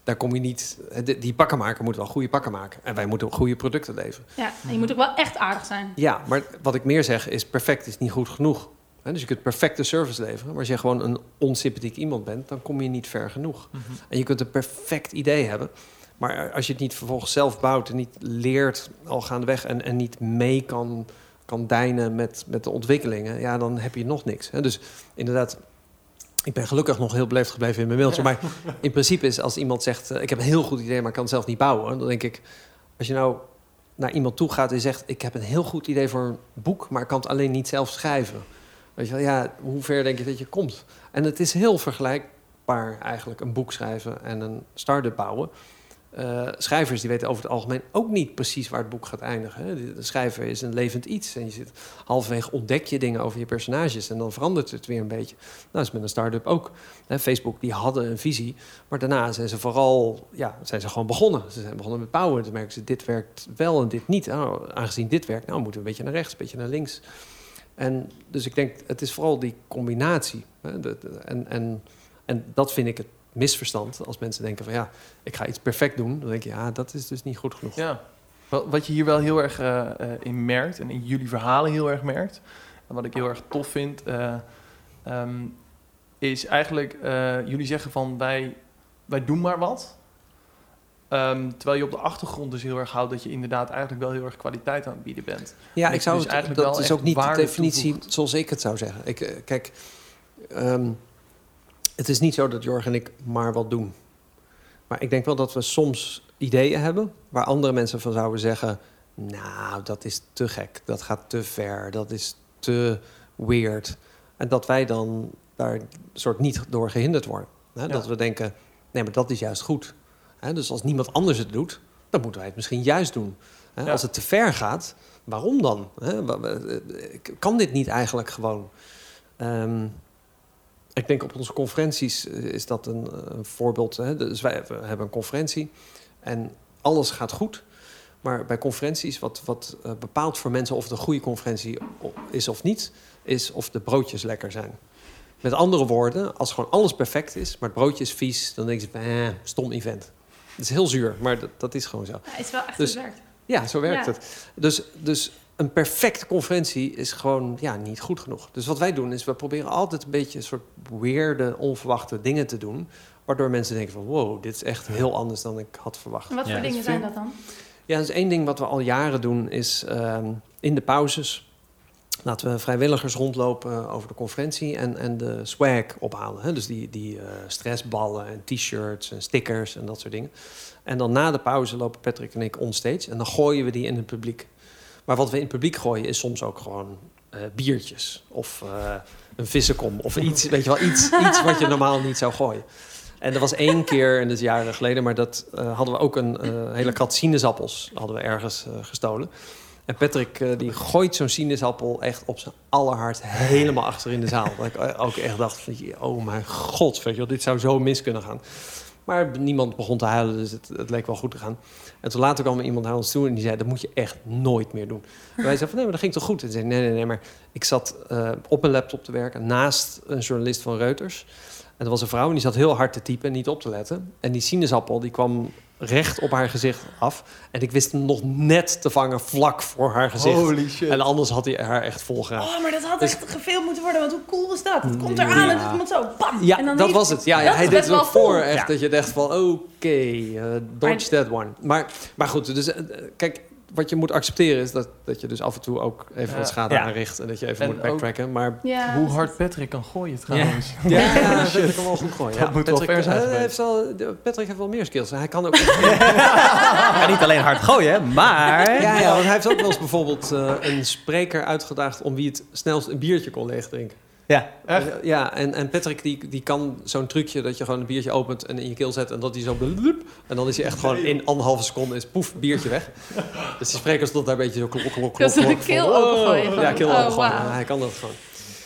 daar kom je niet. Die pakkenmaker moet wel goede pakken maken. En wij moeten goede producten leveren. Ja, en je moet ook wel echt aardig zijn. Ja, maar wat ik meer zeg is perfect is niet goed genoeg. Hè, Dus je kunt perfecte service leveren, maar als je gewoon een onsympathiek iemand bent, dan kom je niet ver genoeg. En je kunt een perfect idee hebben, maar als je het niet vervolgens zelf bouwt en niet leert al gaandeweg en, en niet mee kan, kan deinen met, met de ontwikkelingen, ja, dan heb je nog niks. Hè. Dus inderdaad, ik ben gelukkig nog heel beleefd gebleven in mijn mailtje, maar in principe is als iemand zegt, eh, ik heb een heel goed idee, maar ik kan het zelf niet bouwen, dan denk ik, als je nou naar iemand toe gaat en zegt, ik heb een heel goed idee voor een boek, maar ik kan het alleen niet zelf schrijven. Weet je wel, ja, hoe ver denk je dat je komt? En het is heel vergelijkbaar eigenlijk, een boek schrijven en een start-up bouwen. Eh, schrijvers die weten over het algemeen ook niet precies waar het boek gaat eindigen. Hè. De, schrijver is een levend iets. En je zit halverwege ontdek je dingen over je personages en dan verandert het weer een beetje. Nou, dat is met een start-up ook. Hè, Facebook die hadden een visie, maar daarna zijn ze vooral, ja, zijn ze gewoon begonnen. Ze zijn begonnen met bouwen. Toen merken ze, dit werkt wel en dit niet. Nou, aangezien dit werkt, nou moeten we een beetje naar rechts, een beetje naar links. En dus ik denk, het is vooral die combinatie. Hè, en, en, en dat vind ik het misverstand. Als mensen denken van ja, ik ga iets perfect doen. Dan denk je, ja, dat is dus niet goed genoeg. Ja. Wat, je hier wel heel erg eh, in merkt, en in jullie verhalen heel erg merkt, en wat ik heel erg tof vind, eh, ehm, is eigenlijk, jullie zeggen van wij, wij doen maar wat. Ehm, terwijl je op de achtergrond dus heel erg houdt dat je inderdaad eigenlijk wel heel erg kwaliteit aan het bieden bent. Ja, ik zou dus het, eigenlijk dat wel is ook niet de definitie toevoegt. zoals ik het zou zeggen. Ik, kijk, ehm, het is niet zo dat Jorg en ik maar wat doen. Maar ik denk wel dat we soms ideeën hebben waar andere mensen van zouden zeggen: Nou, dat is te gek, dat gaat te ver, dat is te weird. En dat wij dan daar soort niet door gehinderd worden. Hè? Dat we denken: Nee, maar dat is juist goed. Hè? Dus als niemand anders het doet, dan moeten wij het misschien juist doen. Hè? Ja. Als het te ver gaat, waarom dan? Eh, Kan dit niet eigenlijk gewoon? Ehm, ik denk op onze conferenties eh, is dat een, eh, een voorbeeld. Hè? Dus wij we hebben een conferentie en alles gaat goed. Maar bij conferenties, wat, wat eh, bepaalt voor mensen of het een goede conferentie is of niet, is of de broodjes lekker zijn. Met andere woorden, als gewoon alles perfect is, maar het broodje is vies, dan denk je, eh, stom event. Het is heel zuur, maar dat, dat is gewoon zo. Ja, het is wel echt Dus- gewerkt. Ja, zo werkt Ja. het. Dus, dus een perfecte conferentie is gewoon ja, niet goed genoeg. Dus wat wij doen is, we proberen altijd een beetje een soort weirde, onverwachte dingen te doen. Waardoor mensen denken van, wow, dit is echt heel anders dan ik had verwacht. En wat Ja. voor dingen zijn dat dan? Ja, dus één ding wat we al jaren doen is ehm, in de pauzes laten we vrijwilligers rondlopen over de conferentie en, en de swag ophalen. Hè? Dus die, die eh, stressballen en t-shirts en stickers en dat soort dingen. En dan na de pauze lopen Patrick en ik onstage en dan gooien we die in het publiek. Maar wat we in het publiek gooien is soms ook gewoon eh, biertjes of eh, een vissenkom of iets, weet je wel, iets, iets wat je normaal niet zou gooien. En er was één keer, en dat is jaren geleden, maar dat eh, hadden we ook een hele krat sinaasappels hadden we ergens gestolen. En Patrick die gooit zo'n sinaasappel echt op zijn allerhard helemaal achter in de zaal. Dat ik ook echt dacht van, oh mijn god, weet je wel, dit zou zo mis kunnen gaan. Maar niemand begon te huilen, dus het, het leek wel goed te gaan. En toen later kwam iemand naar ons toe en die zei... dat moet je echt nooit meer doen. En wij zeiden van, nee, maar dat ging toch goed? En ze zei, nee, nee, nee, maar ik zat eh, op mijn laptop te werken... naast een journalist van Reuters. En er was een vrouw en die zat heel hard te typen en niet op te letten. En die sinaasappel die kwam recht op haar gezicht af. En ik wist hem nog net te vangen vlak voor haar gezicht. Holy shit. En anders had hij haar echt volgeraakt. Oh, maar dat had Dus- echt gefilmd moeten worden, want hoe cool is dat? Het komt eraan en het komt zo, bam! Ja, en dan dat heeft- was het. Ja, ja hij deed het wel voor cool. echt Ja. dat je dacht van oké, eh, dodge that one. Maar, maar goed, dus, eh, kijk, wat je moet accepteren is dat, dat je dus af en toe ook even Ja. wat schade Ja. aanricht en dat je even En moet backtracken. Maar Ja, Hoe hard Patrick kan gooien trouwens. ja, ja (laughs) dat kan wel goed gooien. Dat Ja, moet wel Patrick, ver zijn eh, geweest. heeft wel, de- Patrick heeft wel meer skills. Hij kan ook. (laughs) Ja, niet alleen hard gooien, maar... ja, ja, want hij heeft ook wel eens bijvoorbeeld eh, een spreker uitgedaagd om wie het snelst een biertje kon leegdrinken. Ja. Echt? Ja, en, en Patrick die, die kan zo'n trucje dat je gewoon een biertje opent en in je keel zet en dat hij zo blub, en dan is hij echt gewoon in anderhalve seconde is poef, biertje weg. (laughs) Dus die spreker stond daar een beetje zo klok, klok, klok, Dat een keel opengooien Ja, keel oh. Ja, hij kan dat gewoon.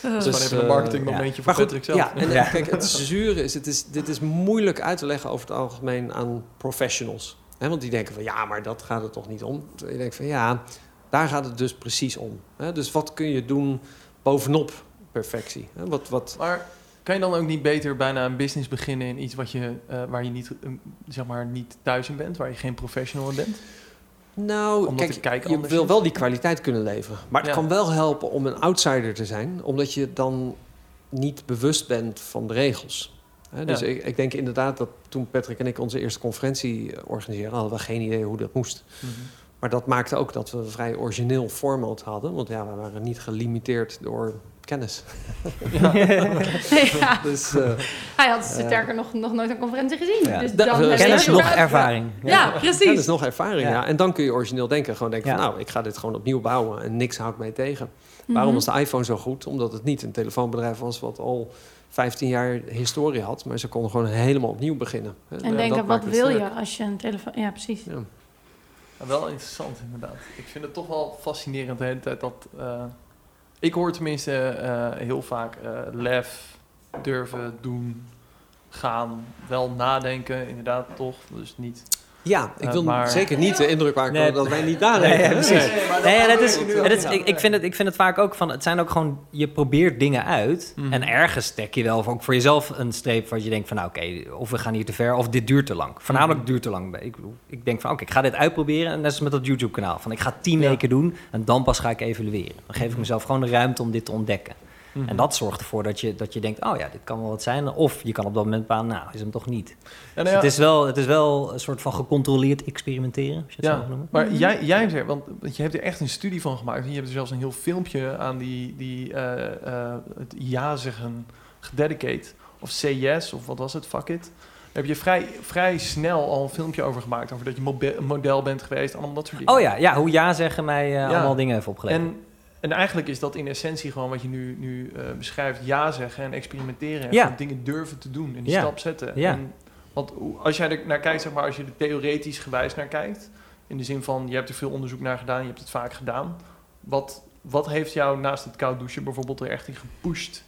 Dat is Dus, gewoon even een eh, marketingmomentje voor goed, Patrick zelf. ja, en Ja. kijk, het zure is, het is, dit is moeilijk uit te leggen over het algemeen aan professionals. Hè, want die denken van, ja, maar dat gaat het toch niet om. Je denkt van, ja, daar gaat het dus precies om. Hè? Dus wat kun je doen bovenop perfectie? Wat, wat, Maar kan je dan ook niet beter bijna een business beginnen in iets wat je, eh, waar je niet, eh, zeg maar, niet thuis in bent, waar je geen professional in bent? nou, Omdat kijk, je wil is? wel die kwaliteit kunnen leveren. Maar het Ja. kan wel helpen om een outsider te zijn, omdat je dan niet bewust bent van de regels. Dus Ja. ik, ik denk inderdaad dat toen Patrick en ik onze eerste conferentie eh, organiseerden, hadden we geen idee hoe dat moest. Maar dat maakte ook dat we een vrij origineel format hadden. Want ja, we waren niet gelimiteerd door kennis. (laughs) ja. Dus eh, Hij had sterker nog, nog nooit een conferentie gezien. Ja. Dus Da- dan eh, Kennis nog ervaring. Ja, kennis precies. nog ervaring, Ja. ja. En dan kun je origineel denken. Gewoon denken van, Ja. nou, ik ga dit gewoon opnieuw bouwen. En niks houdt mij tegen. Mhm. Waarom was de iPhone zo goed? Omdat het niet een telefoonbedrijf was wat al 15 jaar historie had. Maar ze konden gewoon helemaal opnieuw beginnen. Hè, En dat denken, wat wil sterk. je als je een telefoon... Ja, precies. Ja. Ja, wel interessant inderdaad. Ik vind het toch wel fascinerend de hele tijd dat... eh, ik hoor tenminste eh, heel vaak eh, lef, durven, doen, gaan, wel nadenken, inderdaad toch. Dus niet... Ja, ik Eh, wil maar- zeker niet de indruk maken Nee. dat wij niet nadenken. Nee, precies. Nee, ja, dat is, is, ik, vind het, ik vind het vaak ook van, het zijn ook gewoon, je probeert dingen uit. Mhm. En ergens stek je wel ook voor jezelf een streep waar je denkt van, nou oké, of we gaan hier te ver, of dit duurt te lang. Voornamelijk Mhm. duurt te lang. Ik, bedoel, ik denk van, oké, ik ga dit uitproberen. En net als met dat YouTube-kanaal. Van, ik ga tien Ja. weken doen en dan pas ga ik evalueren. Dan geef ik mezelf gewoon de ruimte om dit te ontdekken. Mhm. En dat zorgt ervoor dat je, dat je denkt, oh ja, dit kan wel wat zijn. Of je kan op dat moment baan, nou, is hem toch niet. Ja, Dus nou ja, het, is wel, het is wel een soort van gecontroleerd experimenteren, als je het Ja. zo noemen. Maar Mhm. jij, jij zegt, want je hebt er echt een studie van gemaakt. En je hebt er zelfs een heel filmpje aan die, die eh, eh, het ja zeggen gededicate. Of say yes, of wat was het, fuck it. Daar heb je vrij, vrij snel al een filmpje over gemaakt. Over dat je model bent geweest, allemaal dat soort dingen. Oh ja, ja hoe ja zeggen mij eh, allemaal dingen heeft opgeleverd. En, en eigenlijk is dat in essentie gewoon wat je nu, nu eh, beschrijft. Ja zeggen en experimenteren. En Ja. dingen durven te doen en die Ja. stap zetten. Ja. En, want als jij er naar kijkt, zeg maar, als je er theoretisch gewijs naar kijkt. In de zin van, je hebt er veel onderzoek naar gedaan, je hebt het vaak gedaan. Wat, wat heeft jou naast het koud douchen bijvoorbeeld er echt in gepusht?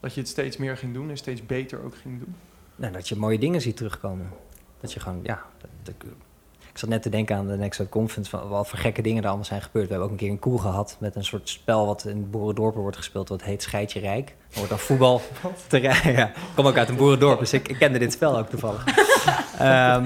Dat je het steeds meer ging doen en steeds beter ook ging doen? Nou, dat je mooie dingen ziet terugkomen. Dat je gewoon, ja... Dat, dat- ik zat net te denken aan de Next Web Conference... van wat voor gekke dingen er allemaal zijn gebeurd. We hebben ook een keer een koel gehad met een soort spel... wat in boerendorpen wordt gespeeld, wat heet Scheidje Rijk. Er wordt dan voetbal (laughs) te rijden. Ja, ik kom ook uit een boerendorp, dus ik, ik kende dit spel ook toevallig. (laughs) Ehm,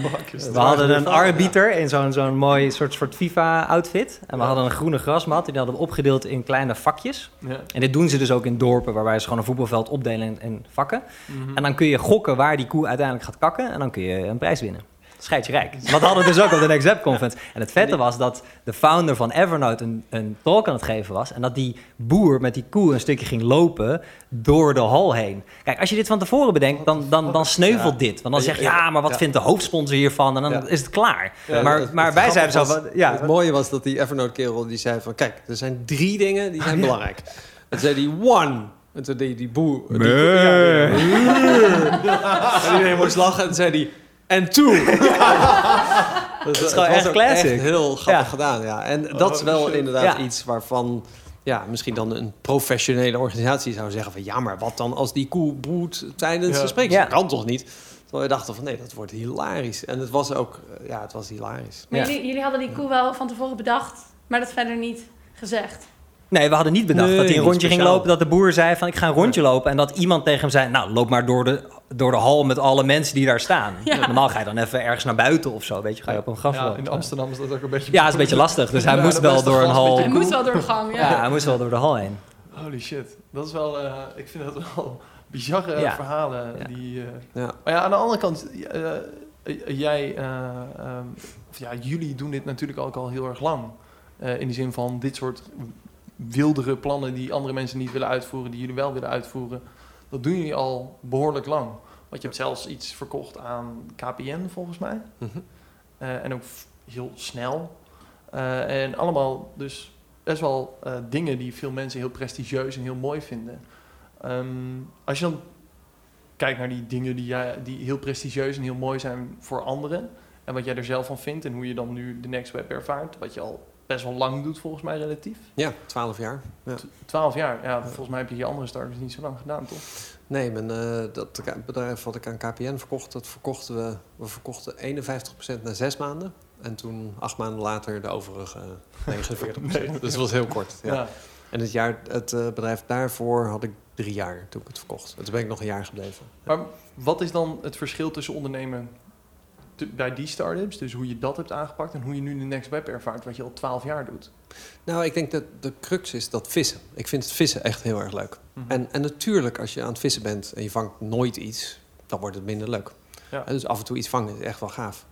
we hadden een arbiter in zo'n zo'n mooi soort, soort FIFA-outfit. En we hadden een groene grasmat. Die hadden we opgedeeld in kleine vakjes. Ja. En dit doen ze dus ook in dorpen... waarbij ze gewoon een voetbalveld opdelen in, in vakken. Mhm. En dan kun je gokken waar die koe uiteindelijk gaat kakken. En dan kun je een prijs winnen. Schijt je rijk. Wat hadden we dus ook op de Next Web Conference. En het vette was dat de founder van Evernote een, een talk aan het geven was. En dat die boer met die koe een stukje ging lopen door de hal heen. Kijk, als je dit van tevoren bedenkt, dan, dan, dan sneuvelt Ja. dit. Want dan zeg je, Ja, maar wat ja. vindt de hoofdsponsor hiervan? En dan Ja. is het klaar. Ja, maar het- maar het wij zeiden zo van, ja, Het mooie was dat die Evernote-kerel die zei van... Kijk, er zijn drie dingen die zijn belangrijk. En toen zei hij one. En toen deed die, die boer... die- Nee. ja, ja. (laughs) En iedereen moest lachen en toen zei hij... En two. (laughs) dat is gewoon echt classic. echt heel grappig Ja. gedaan, ja. En dat is Oh, wel shit. inderdaad Ja. iets waarvan... Ja, misschien dan een professionele organisatie zou zeggen van... Ja, maar wat dan als die koe broedt tijdens Ja. de spreek? Ja. Dat kan toch niet? Terwijl we dachten van nee, dat wordt hilarisch. En het was ook... eh, Ja, het was hilarisch. Maar Ja. jullie, jullie hadden die koe wel van tevoren bedacht, maar dat verder niet gezegd. Nee, we hadden niet bedacht Nee, dat hij een rondje ging lopen. Dat de boer zei van ik ga een rondje lopen. En dat iemand tegen hem zei, nou loop maar door de, door de hal met alle mensen die daar staan. Ja. Normaal ga je dan even ergens naar buiten of zo. Weet je, ga je op een graf Ja, in Amsterdam is dat ook een beetje... Ja, is een beetje lastig. Dus hij Ja, moest wel door een hal. Hij moest wel door de gang, Ja, ja. hij moest wel door de hal heen. Holy shit. Dat is wel... eh, ik vind dat wel (laughs) bizarre Ja. verhalen. Ja. Die, eh, Ja. Maar ja, aan de andere kant... eh, eh, jij... eh, ehm, of ja, jullie doen dit natuurlijk ook al heel erg lang. Eh, in de zin van dit soort wildere plannen die andere mensen niet willen uitvoeren, die jullie wel willen uitvoeren. Dat doen jullie al behoorlijk lang. Want je hebt zelfs iets verkocht aan KPN volgens mij. Mhm. Eh, en ook heel snel. Eh, en allemaal dus best wel eh, dingen die veel mensen heel prestigieus en heel mooi vinden. Ehm, als je dan kijkt naar die dingen die, jij, die heel prestigieus en heel mooi zijn voor anderen. En wat jij er zelf van vindt en hoe je dan nu de Next Web ervaart. Wat je al best wel lang doet volgens mij relatief. Ja, 12 jaar. Ja. Twaalf jaar. Ja, volgens mij heb je je andere startups niet zo lang gedaan, toch? Nee, mijn, eh, dat bedrijf wat ik aan KPN verkocht, dat verkochten we, we verkochten 51% na zes maanden. En toen acht maanden later de overige (laughs) 49%. Nee. Dus dat was heel kort. Ja. Ja. En het, jaar, het eh, bedrijf daarvoor had ik drie jaar toen ik het verkocht. En toen ben ik nog een jaar gebleven. Maar wat is dan het verschil tussen ondernemen te- bij die start-ups? Dus hoe je dat hebt aangepakt en hoe je nu de Next Web ervaart, wat je al twaalf jaar doet. Nou, ik denk dat de crux is dat vissen. Ik vind het vissen echt heel erg leuk. Mhm. En, en natuurlijk, als je aan het vissen bent en je vangt nooit iets, dan wordt het minder leuk. Ja. Dus af en toe iets vangen is echt wel gaaf.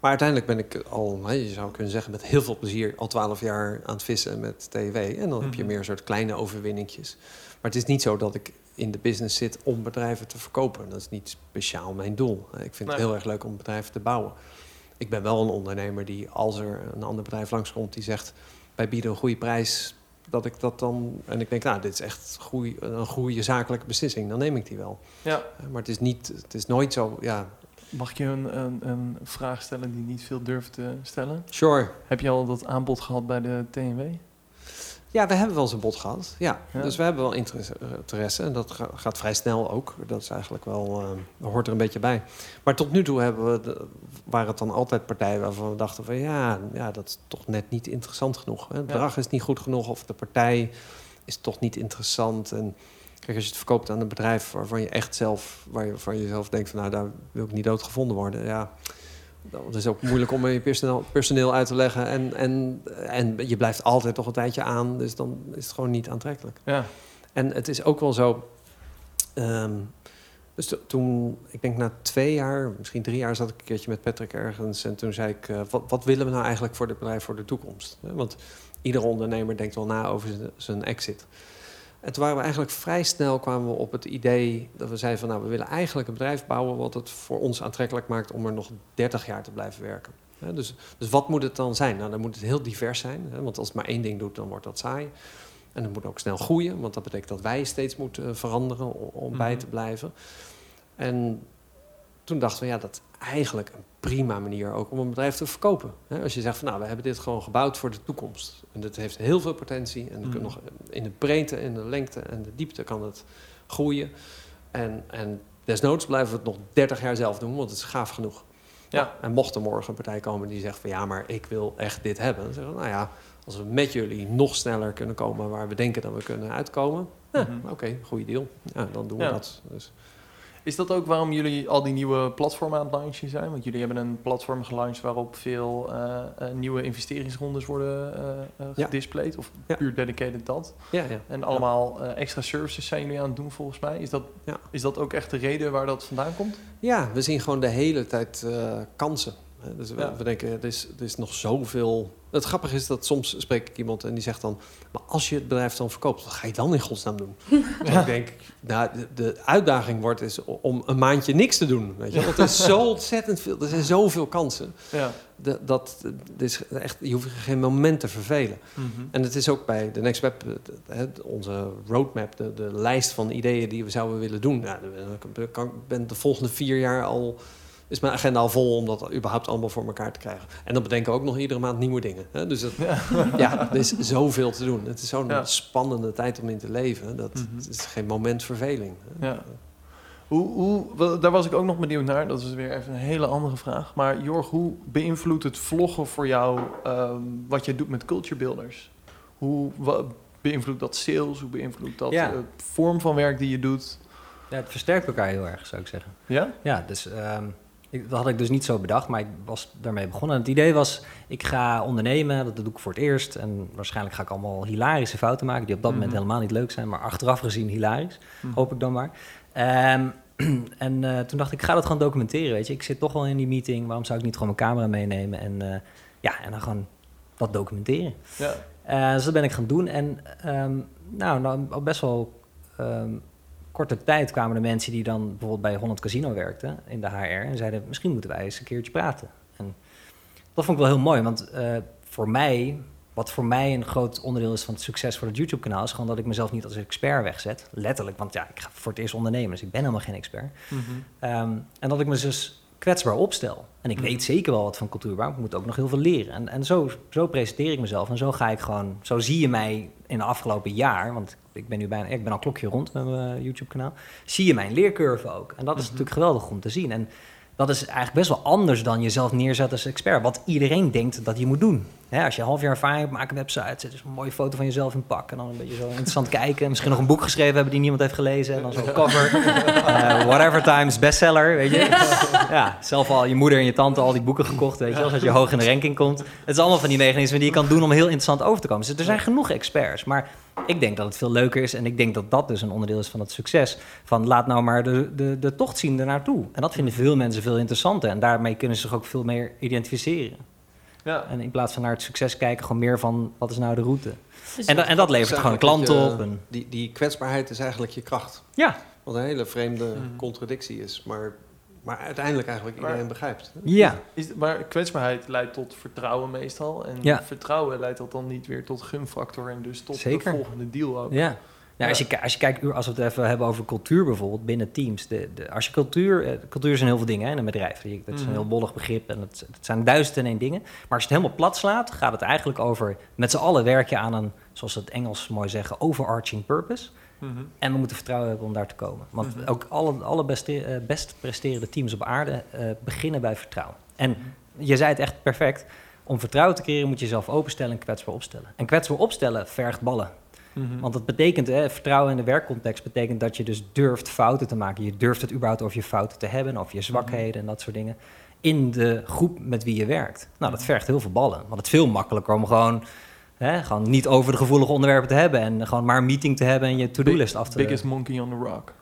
Maar uiteindelijk ben ik al, je zou kunnen zeggen, met heel veel plezier al twaalf jaar aan het vissen met TW. En dan heb je Mhm. meer soort kleine overwinningjes. Maar het is niet zo dat ik in de business zit om bedrijven te verkopen. Dat is niet speciaal mijn doel. Ik vind Nee. het heel erg leuk om bedrijven te bouwen. Ik ben wel een ondernemer die, als er een ander bedrijf langskomt die zegt: wij bieden een goede prijs, dat ik dat dan. En ik denk, nou, dit is echt goeie, een goede zakelijke beslissing, dan neem ik die wel. Ja. Eh, Maar het is, niet, het is nooit zo, ja, Mag ik je een, een, een vraag stellen die niet veel durft te stellen? sure. Heb je al dat aanbod gehad bij de TNW? Ja, we hebben wel eens een bod gehad. Ja. Ja. Dus we hebben wel interesse. eh, en dat ga- gaat vrij snel ook. Dat is eigenlijk wel, dat hoort er een beetje bij. Maar tot nu toe hebben we de, waren het dan altijd partijen waarvan we dachten van ja, ja, dat is toch net niet interessant genoeg. Hè? Het Ja. bedrag is niet goed genoeg of de partij is toch niet interessant. En kijk, als je het verkoopt aan een bedrijf waarvan je echt zelf, waar je, waarvan je zelf denkt van nou, daar wil ik niet doodgevonden worden. Ja, dat is ook moeilijk om je personeel, personeel uit te leggen. En, en, en je blijft altijd toch een tijdje aan. Dus dan is het gewoon niet aantrekkelijk. Ja. En het is ook wel zo. ehm, dus to- toen, ik denk na twee jaar, misschien drie jaar, zat ik een keertje met Patrick ergens. En toen zei ik: eh, wat, wat willen we nou eigenlijk voor dit bedrijf voor de toekomst? Want iedere ondernemer denkt wel na over zijn- zijn exit. En toen waren we eigenlijk vrij snel kwamen we op het idee dat we zeiden van nou, we willen eigenlijk een bedrijf bouwen wat het voor ons aantrekkelijk maakt om er nog 30 jaar te blijven werken. Dus, dus wat moet het dan zijn? Nou, dan moet het heel divers zijn. Want als het maar één ding doet, dan wordt dat saai. En het moet ook snel groeien, want dat betekent dat wij steeds moeten eh, veranderen om, om bij Mhm. te blijven. En toen dachten we, ja, dat is eigenlijk een prima manier ook om een bedrijf te verkopen. Als je zegt van nou, we hebben dit gewoon gebouwd voor de toekomst. En dat heeft heel veel potentie. En kan nog in de breedte, in de lengte en de diepte kan het groeien. En, en desnoods blijven we het nog 30 jaar zelf doen, want het is gaaf genoeg. Ja. En mocht er morgen een partij komen die zegt van ja, maar ik wil echt dit hebben. Dan zeggen we, nou ja, als we met jullie nog sneller kunnen komen waar we denken dat we kunnen uitkomen. Ja, Mhm. oké, goede deal. Ja, dan doen we Ja. dat. Dus, Is dat ook waarom jullie al die nieuwe platformen aan het launchen zijn? Want jullie hebben een platform gelanceerd waarop veel eh, eh, nieuwe investeringsrondes worden Ja. gedisplayed. Of Ja. puur dedicated dat. ja, ja. En allemaal extra services zijn jullie aan het doen volgens mij. Is dat, is dat ook echt de reden waar dat vandaan komt? Ja, we zien gewoon de hele tijd kansen. Dus we denken, er is, er is nog zoveel... Het grappige is dat soms spreek ik iemand en die zegt dan... maar als je het bedrijf dan verkoopt, wat ga je dan in godsnaam doen? (laughs) En ik denk, nou, de, de uitdaging wordt is om een maandje niks te doen. Weet je? (laughs) Want er is zo ontzettend veel, er zijn zoveel kansen. Ja. De, dat, is echt, je hoeft geen moment te vervelen. Mhm. En het is ook bij de Next Web, de- onze roadmap, de, de lijst van ideeën die we zouden willen doen. Ja, ik ben de volgende vier jaar al, is mijn agenda al vol om dat überhaupt allemaal voor elkaar te krijgen. En dan bedenken we ook nog iedere maand nieuwe dingen. Hè? Dus het, Ja. (laughs) ja, er is zoveel te doen. Het is zo'n Ja. spannende tijd om in te leven. Dat Mhm. het is geen moment verveling. hè. Ja. Hoe, hoe, daar was ik ook nog benieuwd naar. Dat is weer even een hele andere vraag. Maar Jorg, hoe beïnvloedt het vloggen voor jou ehm, wat je doet met culture builders? Hoe beïnvloedt dat sales? Hoe beïnvloedt dat Ja. de vorm van werk die je doet? Ja, het versterkt elkaar heel erg, zou ik zeggen. Ja? Ja, dus ehm, ik, dat had ik dus niet zo bedacht, maar ik was daarmee begonnen. En het idee was, ik ga ondernemen, dat doe ik voor het eerst. En waarschijnlijk ga ik allemaal hilarische fouten maken, die op dat moment Mhm. helemaal niet leuk zijn, maar achteraf gezien hilarisch, Hm. hoop ik dan maar. Ehm, (clears throat) en eh, toen dacht ik, ik ga dat gewoon documenteren, weet je. Ik zit toch wel in die meeting, waarom zou ik niet gewoon mijn camera meenemen? En eh, ja, en dan gewoon dat documenteren. Ja. Eh, dus dat ben ik gaan doen. En ehm, nou, nou, best wel ehm, korte tijd kwamen er mensen die dan bijvoorbeeld bij Holland Casino werkten in de HR en zeiden: misschien moeten wij eens een keertje praten. En dat vond ik wel heel mooi, want eh, voor mij, wat voor mij een groot onderdeel is van het succes voor het YouTube-kanaal, is gewoon dat ik mezelf niet als expert wegzet. Letterlijk, want ja, ik ga voor het eerst ondernemen, dus ik ben helemaal geen expert. Mhm. Ehm, en dat ik me dus kwetsbaar opstel. En ik weet zeker wel wat van cultuur, maar ik moet ook nog heel veel leren. En, en zo, zo presenteer ik mezelf. En zo ga ik gewoon, zo zie je mij in de afgelopen jaar, want ik ben nu bijna, ik ben al een klokje rond met mijn eh, YouTube-kanaal, zie je mijn leercurve ook. En dat is natuurlijk geweldig om te zien. En dat is eigenlijk best wel anders dan jezelf neerzetten als expert. Wat iedereen denkt dat je moet doen. Hè, als je een half jaar ervaring hebt, maak een website. Zet dus een mooie foto van jezelf in pak. En dan een beetje zo interessant (laughs) kijken. Misschien nog een boek geschreven hebben die niemand heeft gelezen. En dan zo'n cover. (laughs) Eh, whatever Times bestseller, weet je. Ja, zelf al je moeder en je tante al die boeken gekocht, weet je. Als je hoog in de ranking komt. Het is allemaal van die mechanismen die je kan doen om heel interessant over te komen. Dus er zijn genoeg experts. Maar ik denk dat het veel leuker is. En ik denk dat dat dus een onderdeel is van het succes. Van laat nou maar de, de, de tocht zien ernaartoe. En dat vinden veel mensen veel interessanter. En daarmee kunnen ze zich ook veel meer identificeren. Ja. En in plaats van naar het succes kijken, gewoon meer van wat is nou de route. Dus En, dat- en dat levert gewoon klanten op. En, Die, die kwetsbaarheid is eigenlijk je kracht. ja, Wat een hele vreemde Mhm. contradictie is. Maar, maar uiteindelijk eigenlijk Maar- iedereen begrijpt. ja. Is, maar kwetsbaarheid leidt tot vertrouwen meestal. En Ja. vertrouwen leidt dat dan niet weer tot gunfactor en dus tot Zeker. de volgende deal ook. Ja. Ja, als, je, als je kijkt, als we het even hebben over cultuur bijvoorbeeld, binnen teams. De, de, als je cultuur, eh, cultuur zijn heel veel dingen hè, in een bedrijf. Dat is een Mhm. heel bollig begrip en het, het zijn duizenden en één dingen. Maar als je het helemaal plat slaat, gaat het eigenlijk over, met z'n allen werk je aan een, zoals het Engels mooi zeggen, overarching purpose. Mhm. En we moeten vertrouwen hebben om daar te komen. Want Mhm. ook alle, alle beste, eh, best presterende teams op aarde eh, beginnen bij vertrouwen. En je zei het echt perfect. Om vertrouwen te creëren moet je jezelf openstellen en kwetsbaar opstellen. En kwetsbaar opstellen vergt ballen. Mhm. Want dat betekent, hè, vertrouwen in de werkcontext betekent dat je dus durft fouten te maken. Je durft het überhaupt over je fouten te hebben, over je zwakheden en dat soort dingen. In de groep met wie je werkt. Nou, dat vergt heel veel ballen. Want het is veel makkelijker om gewoon, hè, gewoon niet over de gevoelige onderwerpen te hebben. En gewoon maar een meeting te hebben en je to-do-list af te Biggest monkey on the rock.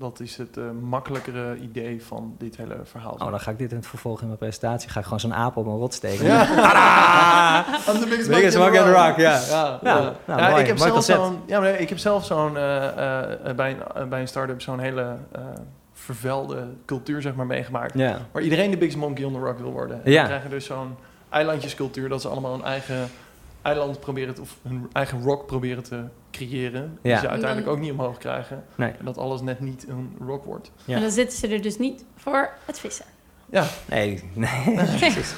Dat is het eh, makkelijkere idee van dit hele verhaal. Oh, dan ga ik dit in het vervolg in mijn presentatie. Ga ik gewoon zo'n aap op mijn rot steken. Ja. (laughs) The biggest, Biggest monkey on the rock. ja. Ja, nou, Ja, ik heb zelf zo'n, ja, maar ik heb zelf zo'n eh, eh, bij een, bij een start-up zo'n hele eh, vervuilde cultuur zeg maar meegemaakt. Waar iedereen de biggest monkey on the rock wil worden. En dan krijgen dus zo'n eilandjescultuur dat ze allemaal een eigen eiland proberen te, of hun eigen rock proberen te creëren. Die Ja. ze uiteindelijk ook niet omhoog krijgen. Nee. En dat alles net niet een rock wordt. Ja. En dan zitten ze er dus niet voor het vissen. Ja, Nee, nee. (laughs) Precies.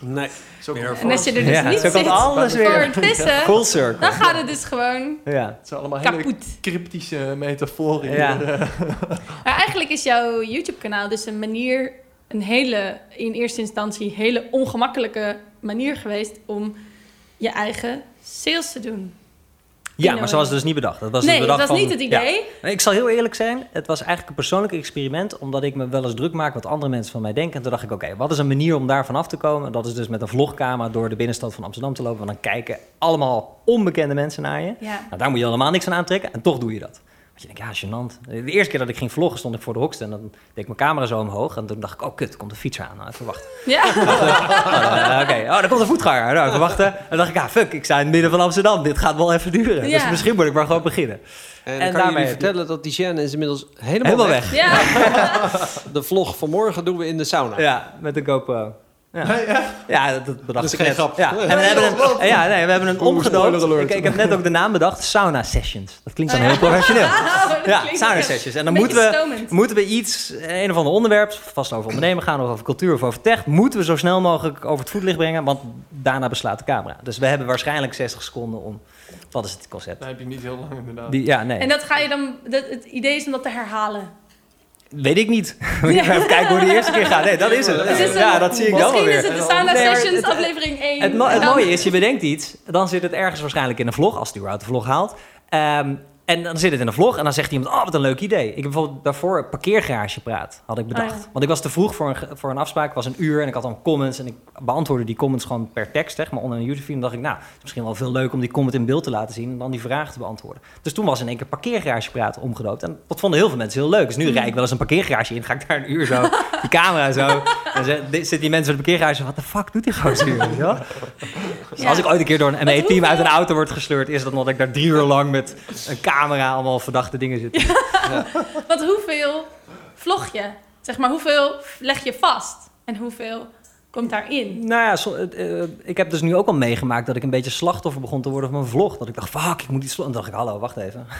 Nee, zo Meer komt En als je er dus Ja, niet zit alles voor weer. het vissen, (laughs) Full circle. dan gaat het dus gewoon Ja. Het zijn allemaal hele kapot. cryptische metaforen. Ja. (laughs) Maar eigenlijk is jouw YouTube-kanaal dus een manier, een hele, in eerste instantie, hele ongemakkelijke manier geweest om je eigen sales te doen. Ja, maar zo was het dus niet bedacht. Dat was nee, het dat bedacht was niet het idee. Ik zal heel eerlijk zijn, het was eigenlijk een persoonlijk experiment, omdat ik me wel eens druk maak wat andere mensen van mij denken. En toen dacht ik, oké, wat is een manier om daarvan af te komen? En dat is dus met een vlogcamera door de binnenstad van Amsterdam te lopen. Want dan kijken allemaal onbekende mensen naar je. Ja. Nou, daar moet je helemaal niks aan aantrekken en toch doe je dat. Want je denkt, ja, gênant. De eerste keer dat ik ging vloggen stond ik voor de hokste en dan deed ik mijn camera zo omhoog. En toen dacht ik, oh kut, komt een fietser aan. Nou, even wachten. Ja. Oh, Oké, oh, daar komt een voetganger. Nou, even wachten. En dan dacht ik, ja, fuck, ik sta in het midden van Amsterdam. Dit gaat wel even duren. Ja. Dus misschien moet ik maar gewoon beginnen. En, En dan kan daarmee je- vertellen dat die Jen is inmiddels helemaal, Helemaal weg. weg. ja. (laughs) De vlog van morgen doen we in de sauna. Ja, met een GoPro. Ja, Nee, ja. ja dat, dat bedacht Dat is ik geen net. grap. Ja. En we hebben een, ja, nee, we hebben een omgedoopt. Ik, ik heb net ook de naam bedacht, Sauna Sessions. Dat klinkt dan Oh, heel professioneel. (laughs) Dat Ja, sauna sessions. En dan moeten we, moeten we iets, een of ander onderwerp, vast over ondernemen gaan of over cultuur of over tech, moeten we zo snel mogelijk over het voetlicht brengen, want daarna beslaat de camera. Dus we hebben waarschijnlijk 60 seconden om, wat is het concept? Dan heb je niet heel lang inderdaad. Die, ja, nee. En dat ga je dan, dat, het idee is om dat te herhalen. Weet ik niet. (laughs) Ik even kijken hoe de eerste keer gaat. Nee, dat is het. Is ja, een- dat zie ik dan wel Misschien weer. is het de Sauna Nee, maar Sessions het- aflevering 1. Het, mo- het mooie is, je bedenkt iets, dan zit het ergens waarschijnlijk in een vlog, als die überhaupt de vlog haalt. Ehm, en dan zit het in een vlog en dan zegt iemand, oh, wat een leuk idee. Ik heb bijvoorbeeld daarvoor een parkeergarage praat, had ik bedacht. Oh ja. Want ik was te vroeg voor een, voor een afspraak, was een uur en ik had dan comments. En ik beantwoordde die comments gewoon per tekst, zeg maar, onder een YouTube-video. dacht ik, nou, het is misschien wel veel leuk om die comment in beeld te laten zien en dan die vragen te beantwoorden. Dus toen was in één keer parkeergarage praten omgedoopt. En dat vonden heel veel mensen heel leuk. Dus nu rijd ik wel eens een parkeergarage in, ga ik daar een uur zo, (laughs) die camera zo. En ze- zitten die mensen bij de parkeergarage, wat de fuck doet die gozer hier? Dus als ik ooit een keer door een Met ME-team uit een auto word gesleurd, is dat omdat ik daar drie uur lang met een camera allemaal verdachte dingen zit. Want hoeveel vlog je? Zeg maar, hoeveel leg je vast? En hoeveel komt daarin? Nou ja, eh, eh, ik heb dus nu ook al meegemaakt dat ik een beetje slachtoffer begon te worden van mijn vlog. Dat ik dacht, fuck, ik moet iets vloggen. En dacht ik, hallo, wacht even. (laughs)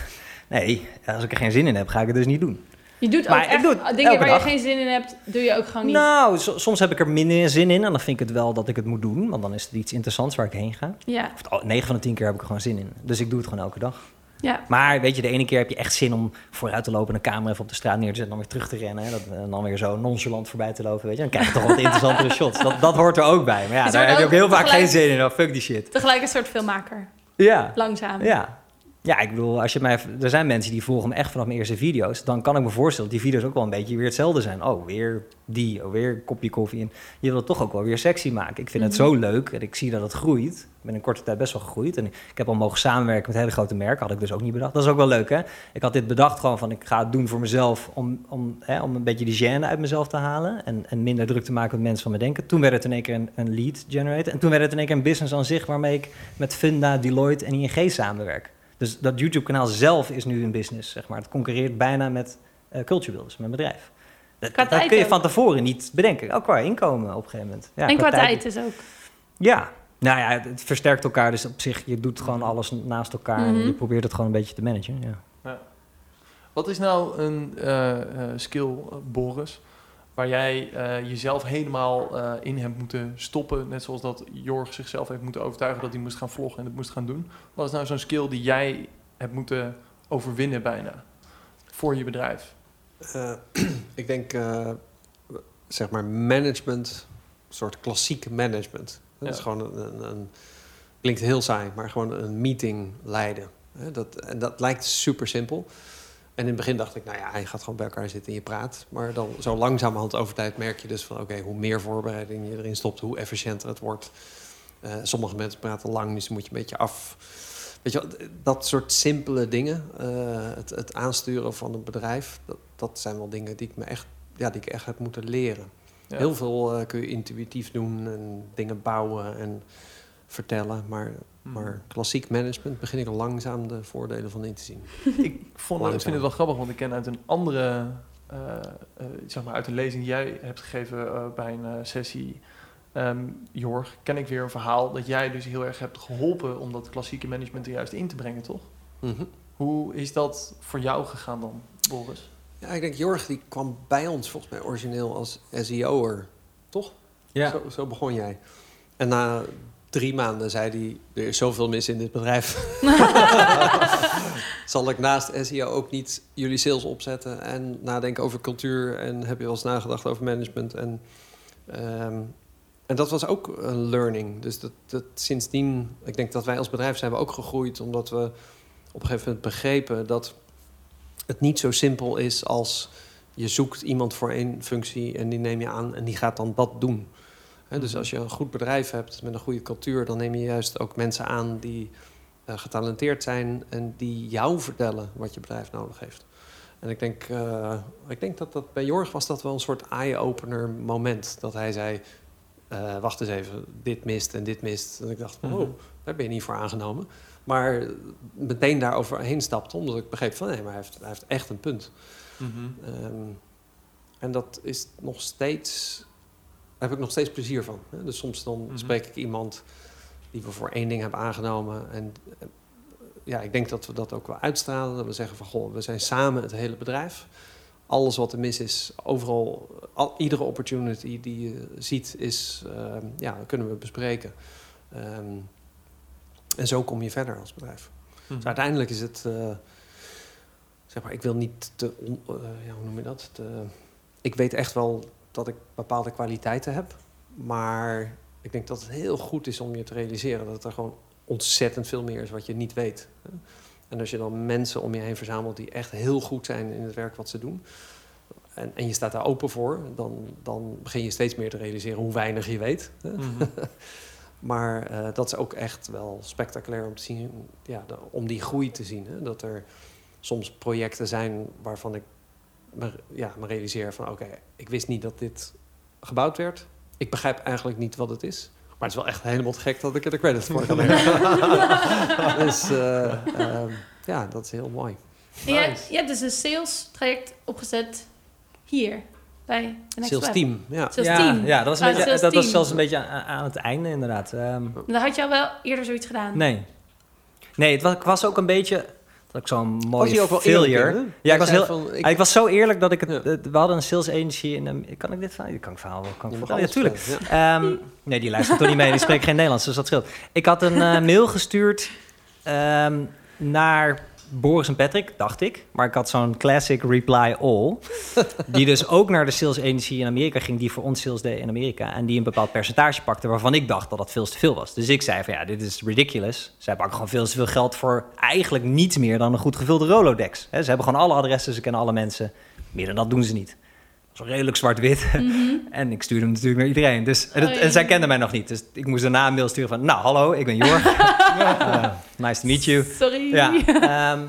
Nee, als ik er geen zin in heb, ga ik het dus niet doen. Je doet ook Maar echt doe dingen waar je geen zin in hebt, doe je ook gewoon niet. Nou, so- soms heb ik er minder zin in en dan vind ik het wel dat ik het moet doen. Want dan is het iets interessants waar ik heen ga. Ja, Of 9 van de 10 keer heb ik er gewoon zin in. Dus ik doe het gewoon elke dag. Ja. Maar weet je, de ene keer heb je echt zin om vooruit te lopen... en een camera even op de straat neer te zetten... en dan weer terug te rennen. Hè? Dat, en dan weer zo nonchalant voorbij te lopen, weet je. Dan krijg je toch wat interessantere (laughs) shots. Dat, dat hoort er ook bij. Maar ja, daar heb je ook heel vaak geen zin in. Oh, fuck die shit. Tegelijk een soort filmmaker. Ja, Langzaam. ja. Ja, ik bedoel, als je mij, er zijn mensen die volgen me echt vanaf mijn eerste video's. Dan kan ik me voorstellen dat die video's ook wel een beetje weer hetzelfde zijn. Oh, weer die, oh, weer een kopje koffie. En je wil het toch ook wel weer sexy maken. Ik vind het Mhm. zo leuk en ik zie dat het groeit. Ik ben in korte tijd best wel gegroeid. En ik heb al mogen samenwerken met hele grote merken. Had ik dus ook niet bedacht. Dat is ook wel leuk, hè? Ik had dit bedacht gewoon van, ik ga het doen voor mezelf... om, om, hè, om een beetje die gêne uit mezelf te halen... En, en minder druk te maken wat mensen van me denken. Toen werd het in één keer een, een lead generator. En toen werd het in één keer een business aan zich... waarmee ik met Funda, Deloitte en ING samenwerk. Dus dat YouTube-kanaal zelf is nu een business, zeg maar. Het concurreert bijna met eh Culture Builders, mijn bedrijf. Dat, Qua dat kun je ook. van tevoren niet bedenken. Ook qua inkomen op een gegeven moment. Ja, en qua tijd dus ook. Ja. Nou ja, het- het versterkt elkaar. Dus op zich, je doet gewoon alles naast elkaar. En Mhm. je probeert het gewoon een beetje te managen. Ja. Wat is nou een eh, eh, skill, Boris, waar jij eh, jezelf helemaal eh, in hebt moeten stoppen, net zoals dat Jorg zichzelf heeft moeten overtuigen dat hij moest gaan vloggen en het moest gaan doen? Wat is nou zo'n skill die jij hebt moeten overwinnen bijna voor je bedrijf? Eh, (clears throat) ik denk, zeg maar, management, een soort klassieke management. Dat Ja. is gewoon een, een, een- klinkt heel saai, maar gewoon een meeting leiden. Dat, en dat lijkt super simpel. En in het begin dacht ik, nou ja, je gaat gewoon bij elkaar zitten en je praat. Maar dan zo langzamerhand over tijd merk je dus van... oké, hoe meer voorbereiding je erin stopt, hoe efficiënter het wordt. Eh, sommige mensen praten lang, dus dan moet je een beetje af... Weet je dat soort simpele dingen, eh, het, het aansturen van een bedrijf... Dat, dat zijn wel dingen die ik me echt, ja, die ik echt heb moeten leren. Ja. Heel veel eh, kun je intuïtief doen en dingen bouwen en vertellen. Maar. Maar klassiek management begin ik al langzaam de voordelen van in te zien. (laughs) ik vond, ik Langzaam. vind het wel grappig, want ik ken uit een andere, eh, eh, zeg maar uit een lezing die jij hebt gegeven eh, bij een sessie, ehm, Jorg, ken ik weer een verhaal dat jij dus heel erg hebt geholpen om dat klassieke management er juist in te brengen, toch? Mhm. Hoe is dat voor jou gegaan dan, Boris? Ja, ik denk Jorg die kwam bij ons volgens mij origineel als SEO'er, toch? Zo, zo begon jij. En na drie maanden zei hij, er is zoveel mis in dit bedrijf. (laughs) Zal ik naast SEO ook niet jullie sales opzetten en nadenken over cultuur en heb je wel eens nagedacht over management en ehm, en dat was ook een learning. Dus dat, dat sindsdien, ik denk dat wij als bedrijf zijn we ook gegroeid omdat we op een gegeven moment begrepen dat het niet zo simpel is als je zoekt iemand voor één functie en die neem je aan en die gaat dan dat doen. Dus als je een goed bedrijf hebt met een goede cultuur, dan neem je juist ook mensen aan die eh, getalenteerd zijn en die jou vertellen wat je bedrijf nodig heeft. En ik denk, eh, ik denk dat dat bij Jorg was dat wel een soort eye-opener moment. Dat hij zei, eh, wacht eens even, dit mist en dit mist. En ik dacht, oh, Mhm. daar ben je niet voor aangenomen. Maar meteen daar overheen stapte, omdat ik begreep van... nee, maar hij heeft, hij heeft echt een punt. Ehm, en dat is nog steeds... Daar heb ik nog steeds plezier van. Dus soms dan Mhm. spreek ik iemand die we voor één ding hebben aangenomen. En eh, ja, ik denk dat we dat ook wel uitstralen. Dat we zeggen van, goh, we zijn samen het hele bedrijf. Alles wat er mis is, overal, al, iedere opportunity die je ziet, is, ehm, ja, kunnen we bespreken. Ehm, en zo kom je verder als bedrijf. Dus uiteindelijk is het, eh, zeg maar, ik wil niet te, on- eh, ja, hoe noem je dat? Te- ik weet echt wel dat ik bepaalde kwaliteiten heb, maar ik denk dat het heel goed is om je te realiseren dat er gewoon ontzettend veel meer is wat je niet weet. En als je dan mensen om je heen verzamelt die echt heel goed zijn in het werk wat ze doen, en, en je staat daar open voor, dan, dan begin je steeds meer te realiseren hoe weinig je weet. Mhm. (laughs) Maar eh, dat is ook echt wel spectaculair om te zien, ja, de- om die groei te zien. Hè? Dat er soms projecten zijn waarvan ik me, ja, me realiseer van oké, ik wist niet dat dit gebouwd werd. Ik begrijp eigenlijk niet wat het is. Maar het is wel echt helemaal te gek dat ik er de credits voor ga leggen. (laughs) dus eh, ehm, ja, dat is heel mooi. Nice. je hebt dus een sales traject opgezet hier bij de Next Sales Web. team, ja. Sales ja, team. ja, dat was, een Ah, beetje, dat was zelfs een beetje aan, aan het einde inderdaad. Ehm, Dan had je al wel eerder zoiets gedaan. nee. Nee, het was, ik was ook een beetje... Dat ik zo'n mooie ook wel failure. in? Ja, ik was heel. van, ik- Ik was zo eerlijk dat ik het. Ja. we hadden een sales agency in. de- kan ik dit verhaal? Kan ik verhaal wel. Kan ik? Ja, alles tuurlijk. vertellen, ja. Ehm, nee, die luistert toch niet mee. Die spreekt geen Nederlands, dus dat scheelt. Ik had een eh, mail gestuurd ehm, naar Boris en Patrick, dacht ik. Maar ik had zo'n classic reply all. (laughs) die dus ook naar de sales agency in Amerika ging, die voor ons sales deed in Amerika. En die een bepaald percentage pakte waarvan ik dacht dat dat veel te veel was. Dus ik zei van ja, dit is ridiculous. Zij pakken gewoon veel te veel geld voor eigenlijk niets meer dan een goed gevulde Rolodex. Ze hebben gewoon alle adressen, ze kennen alle mensen. Meer dan dat doen ze niet. Redelijk zwart-wit. (laughs) En ik stuurde hem natuurlijk naar iedereen. Dus, en, Oh, en zij kenden mij nog niet. Dus ik moest daarna een mail sturen van... Nou, hallo, ik ben Jorg. (laughs) Eh, nice to meet you. Sorry. Ja, ehm,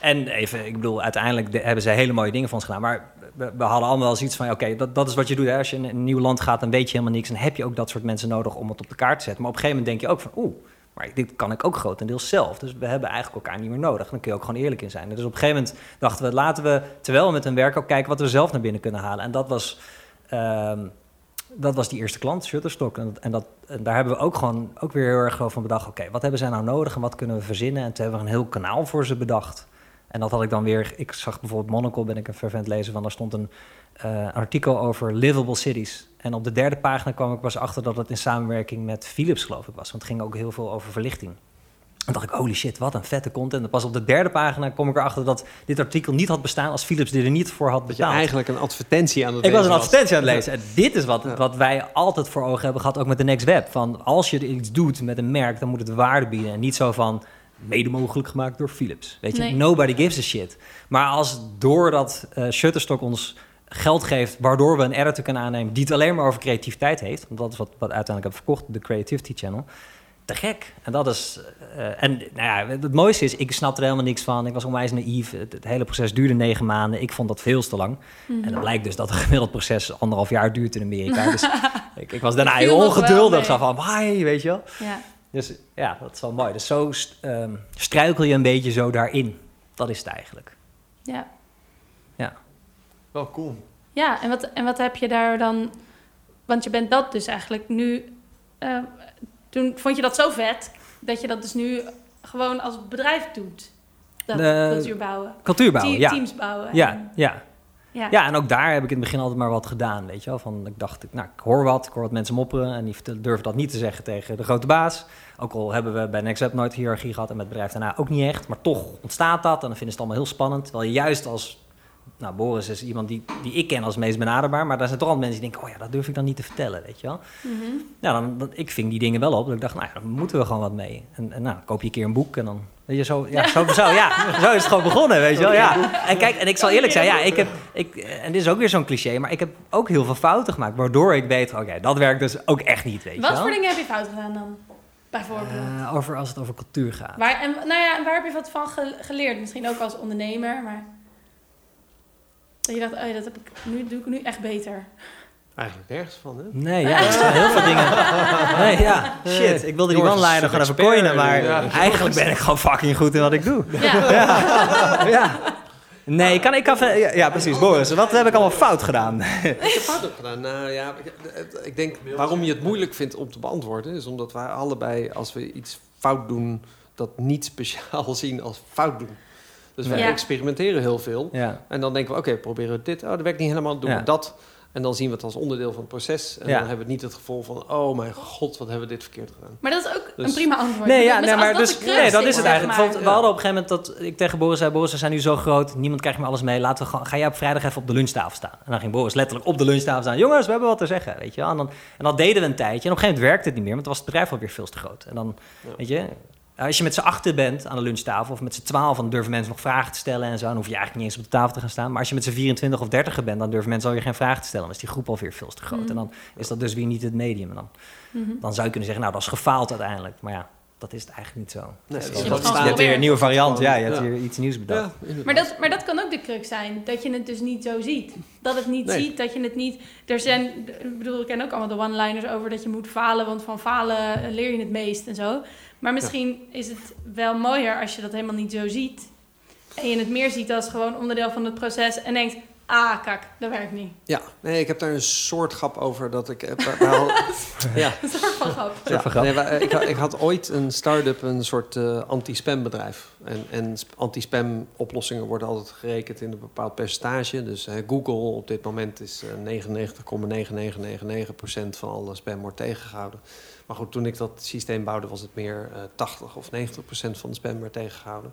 en even, ik bedoel, uiteindelijk de- hebben ze hele mooie dingen voor ons gedaan. Maar we, we hadden allemaal wel zoiets van... Oké, dat, dat is wat je doet. Hè. Als je in een nieuw land gaat, dan weet je helemaal niks. En heb je ook dat soort mensen nodig om het op de kaart te zetten. Maar op een gegeven moment denk je ook van... Oeh, maar dit kan ik ook grotendeels zelf. Dus we hebben eigenlijk elkaar niet meer nodig. Dan kun je ook gewoon eerlijk in zijn. Dus op een gegeven moment dachten we... Laten we, terwijl we met hun werken, ook kijken wat we zelf naar binnen kunnen halen. En dat was... ehm, dat was die eerste klant, Shutterstock. En, en, dat, daar hebben we ook gewoon ook weer heel erg van bedacht. Oké, wat hebben zij nou nodig en wat kunnen we verzinnen? En toen hebben we een heel kanaal voor ze bedacht. En dat had ik dan weer. Ik zag bijvoorbeeld Monocle, ben ik een fervent lezer van. Daar stond een eh, artikel over livable cities. En op de derde pagina kwam ik pas achter dat het in samenwerking met Philips, geloof ik, was. Want het ging ook heel veel over verlichting. En dacht ik, holy shit, wat een vette content. En pas op de derde pagina kom ik erachter dat dit artikel niet had bestaan als Philips dit er niet voor had Dat je betaald. eigenlijk een advertentie aan het Ik was een lezen advertentie aan het lezen. (laughs) En dit is wat, Ja. wat wij altijd voor ogen hebben gehad, ook met de Next Web. Van als je iets doet met een merk, dan moet het waarde bieden. En niet zo van mede mogelijk gemaakt door Philips. Weet je, Nee. nobody gives a shit. Maar als doordat eh Shutterstock ons geld geeft, waardoor we een editor kunnen aannemen die het alleen maar over creativiteit heeft, want dat is wat, wat uiteindelijk heb verkocht, de Creativity Channel. Te gek. En dat is. eh, en nou ja, het mooiste is, ik snapte er helemaal niks van. Ik was onwijs naïef. Het, het hele proces duurde negen maanden. Ik vond dat veel te lang. Mhm. En het blijkt dus dat een gemiddeld proces anderhalf jaar duurt in Amerika. Dus (laughs) ik, ik was daarna heel ongeduldig. Zo van, why, weet je wel. Ja. Dus ja, dat is wel mooi. Dus zo ehm, struikel je een beetje zo daarin. Dat is het eigenlijk. Ja. Wel cool. Ja, en wat, en wat heb je daar dan... Want je bent dat dus eigenlijk nu... eh, toen vond je dat zo vet, dat je dat dus nu gewoon als bedrijf doet. Dat Eh, cultuur bouwen. Cultuur bouwen, Te- ja. Teams bouwen. Ja, En- ja. ja. ja, en ook daar heb ik in het begin altijd maar wat gedaan, weet je wel. Van, ik dacht, nou, ik hoor wat, ik hoor wat mensen mopperen... en die durven dat niet te zeggen tegen de grote baas. Ook al hebben we bij NextWeb nooit hiërarchie gehad... en met het bedrijf daarna ook niet echt. Maar toch ontstaat dat en dan vinden ze het allemaal heel spannend. Terwijl je juist als... Nou, Boris is iemand die, die ik ken als meest benaderbaar... maar daar zijn toch altijd mensen die denken... oh ja, dat durf ik dan niet te vertellen, weet je wel. Mhm. Nou, dan, dan, ik ving die dingen wel op. Dat ik dacht, nou ja, dan moeten we gewoon wat mee. En, en nou, koop je een keer een boek en dan... Weet je, zo, ja, zo, zo, ja, (laughs) zo is het gewoon begonnen, weet je wel. Ja. En kijk, en ik zal eerlijk zijn, ja, ik heb... Ik, en dit is ook weer zo'n cliché, maar ik heb ook heel veel fouten gemaakt. Waardoor ik weet, oké, dat werkt dus ook echt niet, weet je Wat wel. voor dingen heb je fout gedaan dan? Bijvoorbeeld. Eh, over, als het over cultuur gaat. waar, en, nou ja, en waar heb je wat van ge- geleerd? Misschien ook als ondernemer, maar... Dat je dacht, oh dat heb ik, nu doe ik nu echt beter. Eigenlijk nergens van, hè? Nee, ja, er staan heel veel dingen. Nee, ja, shit. Ik wilde die one-liner gewoon even coinen, maar ja. eigenlijk ben ik gewoon fucking goed in wat ik doe. Ja. ja. Nee, kan ik even... Ja, ja, precies. Boris, wat heb ik allemaal fout gedaan? Ik heb fout ook gedaan. Nou ja, ik- ik denk waarom je het moeilijk vindt om te beantwoorden, is omdat wij allebei, als we iets fout doen, dat niet speciaal (laughs) zien als fout doen. Dus wij Ja. experimenteren heel veel. Ja. En dan denken we, oké, proberen we dit. Oh, dat werkt niet helemaal, doen Ja. we dat. En dan zien we het als onderdeel van het proces. En Ja. dan hebben we niet het gevoel van, oh mijn god, wat hebben we dit verkeerd gedaan. Maar dat is ook Dus- een prima antwoord. Nee, ja, nee, maar als dus, nee, dat is het eigenlijk. we hadden op een gegeven moment dat ik tegen Boris zei: Boris, we zijn nu zo groot, niemand krijgt meer alles mee. Laten we gewoon, ga jij op vrijdag even op de lunchtafel staan? En dan ging Boris letterlijk op de lunchtafel staan. Jongens, we hebben wat te zeggen, weet je wel. En, dan, en dat deden we een tijdje. En op een gegeven moment werkte het niet meer, want dan was het bedrijf alweer veel te groot. En dan, Ja. weet je, als je met z'n achten bent aan de lunchtafel, of met z'n twaalf, dan durven mensen nog vragen te stellen en zo. Dan hoef je eigenlijk niet eens op de tafel te gaan staan. Maar als je met z'n 24 of 30 bent, dan durven mensen alweer geen vragen te stellen. Dan is die groep alweer veel te groot. Mhm. En dan is dat dus weer niet het medium. En dan, Mhm. dan zou je kunnen zeggen, nou, dat is gefaald uiteindelijk. Maar ja, dat is het eigenlijk niet zo. Nee, Het is je hebt weer een nieuwe variant. Ja, je hebt Ja. weer iets nieuws bedacht. Maar dat, maar dat kan ook de crux zijn, dat je het dus niet zo ziet. Dat het niet Nee. ziet, dat je het niet... Er zijn, ik bedoel, ik ken ook allemaal de one-liners over dat je moet falen, want van falen eh, leer je het meest en zo. Maar misschien is het wel mooier als je dat helemaal niet zo ziet. En je het meer ziet als gewoon onderdeel van het proces en denkt, Ah, kak, dat werkt niet. Ja, nee, ik heb daar een soort grap over dat ik... eh, we- we hadden- ja, Een soort van grap. Soort van grap. Nee, wij- ik, had- ik had ooit een start-up, een soort eh, anti-spam bedrijf. En, en sp- anti-spam oplossingen worden altijd gerekend in een bepaald percentage. Dus eh, Google op dit moment is eh 99,9999% van alle spam wordt tegengehouden. Maar goed, toen ik dat systeem bouwde was het meer eh 80 of 90% van de spam werd tegengehouden.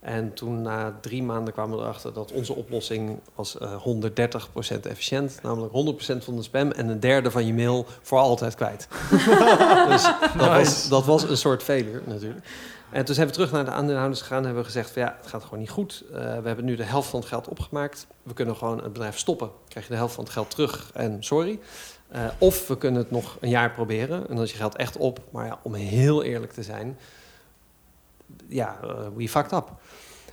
En toen na drie maanden kwamen we erachter dat onze oplossing was eh 130% efficiënt. Namelijk 100% van de spam en een derde van je mail voor altijd kwijt. (laughs) dus dat, was, dat was een soort failure natuurlijk. En toen zijn we terug naar de aandeelhouders gegaan en hebben we gezegd van ja, het gaat gewoon niet goed. Eh, we hebben nu de helft van het geld opgemaakt. We kunnen gewoon het bedrijf stoppen. Krijg je de helft van het geld terug en sorry. Eh, of we kunnen het nog een jaar proberen en dan is je geld echt op. Maar ja, om heel eerlijk te zijn, ja, eh, we fucked up.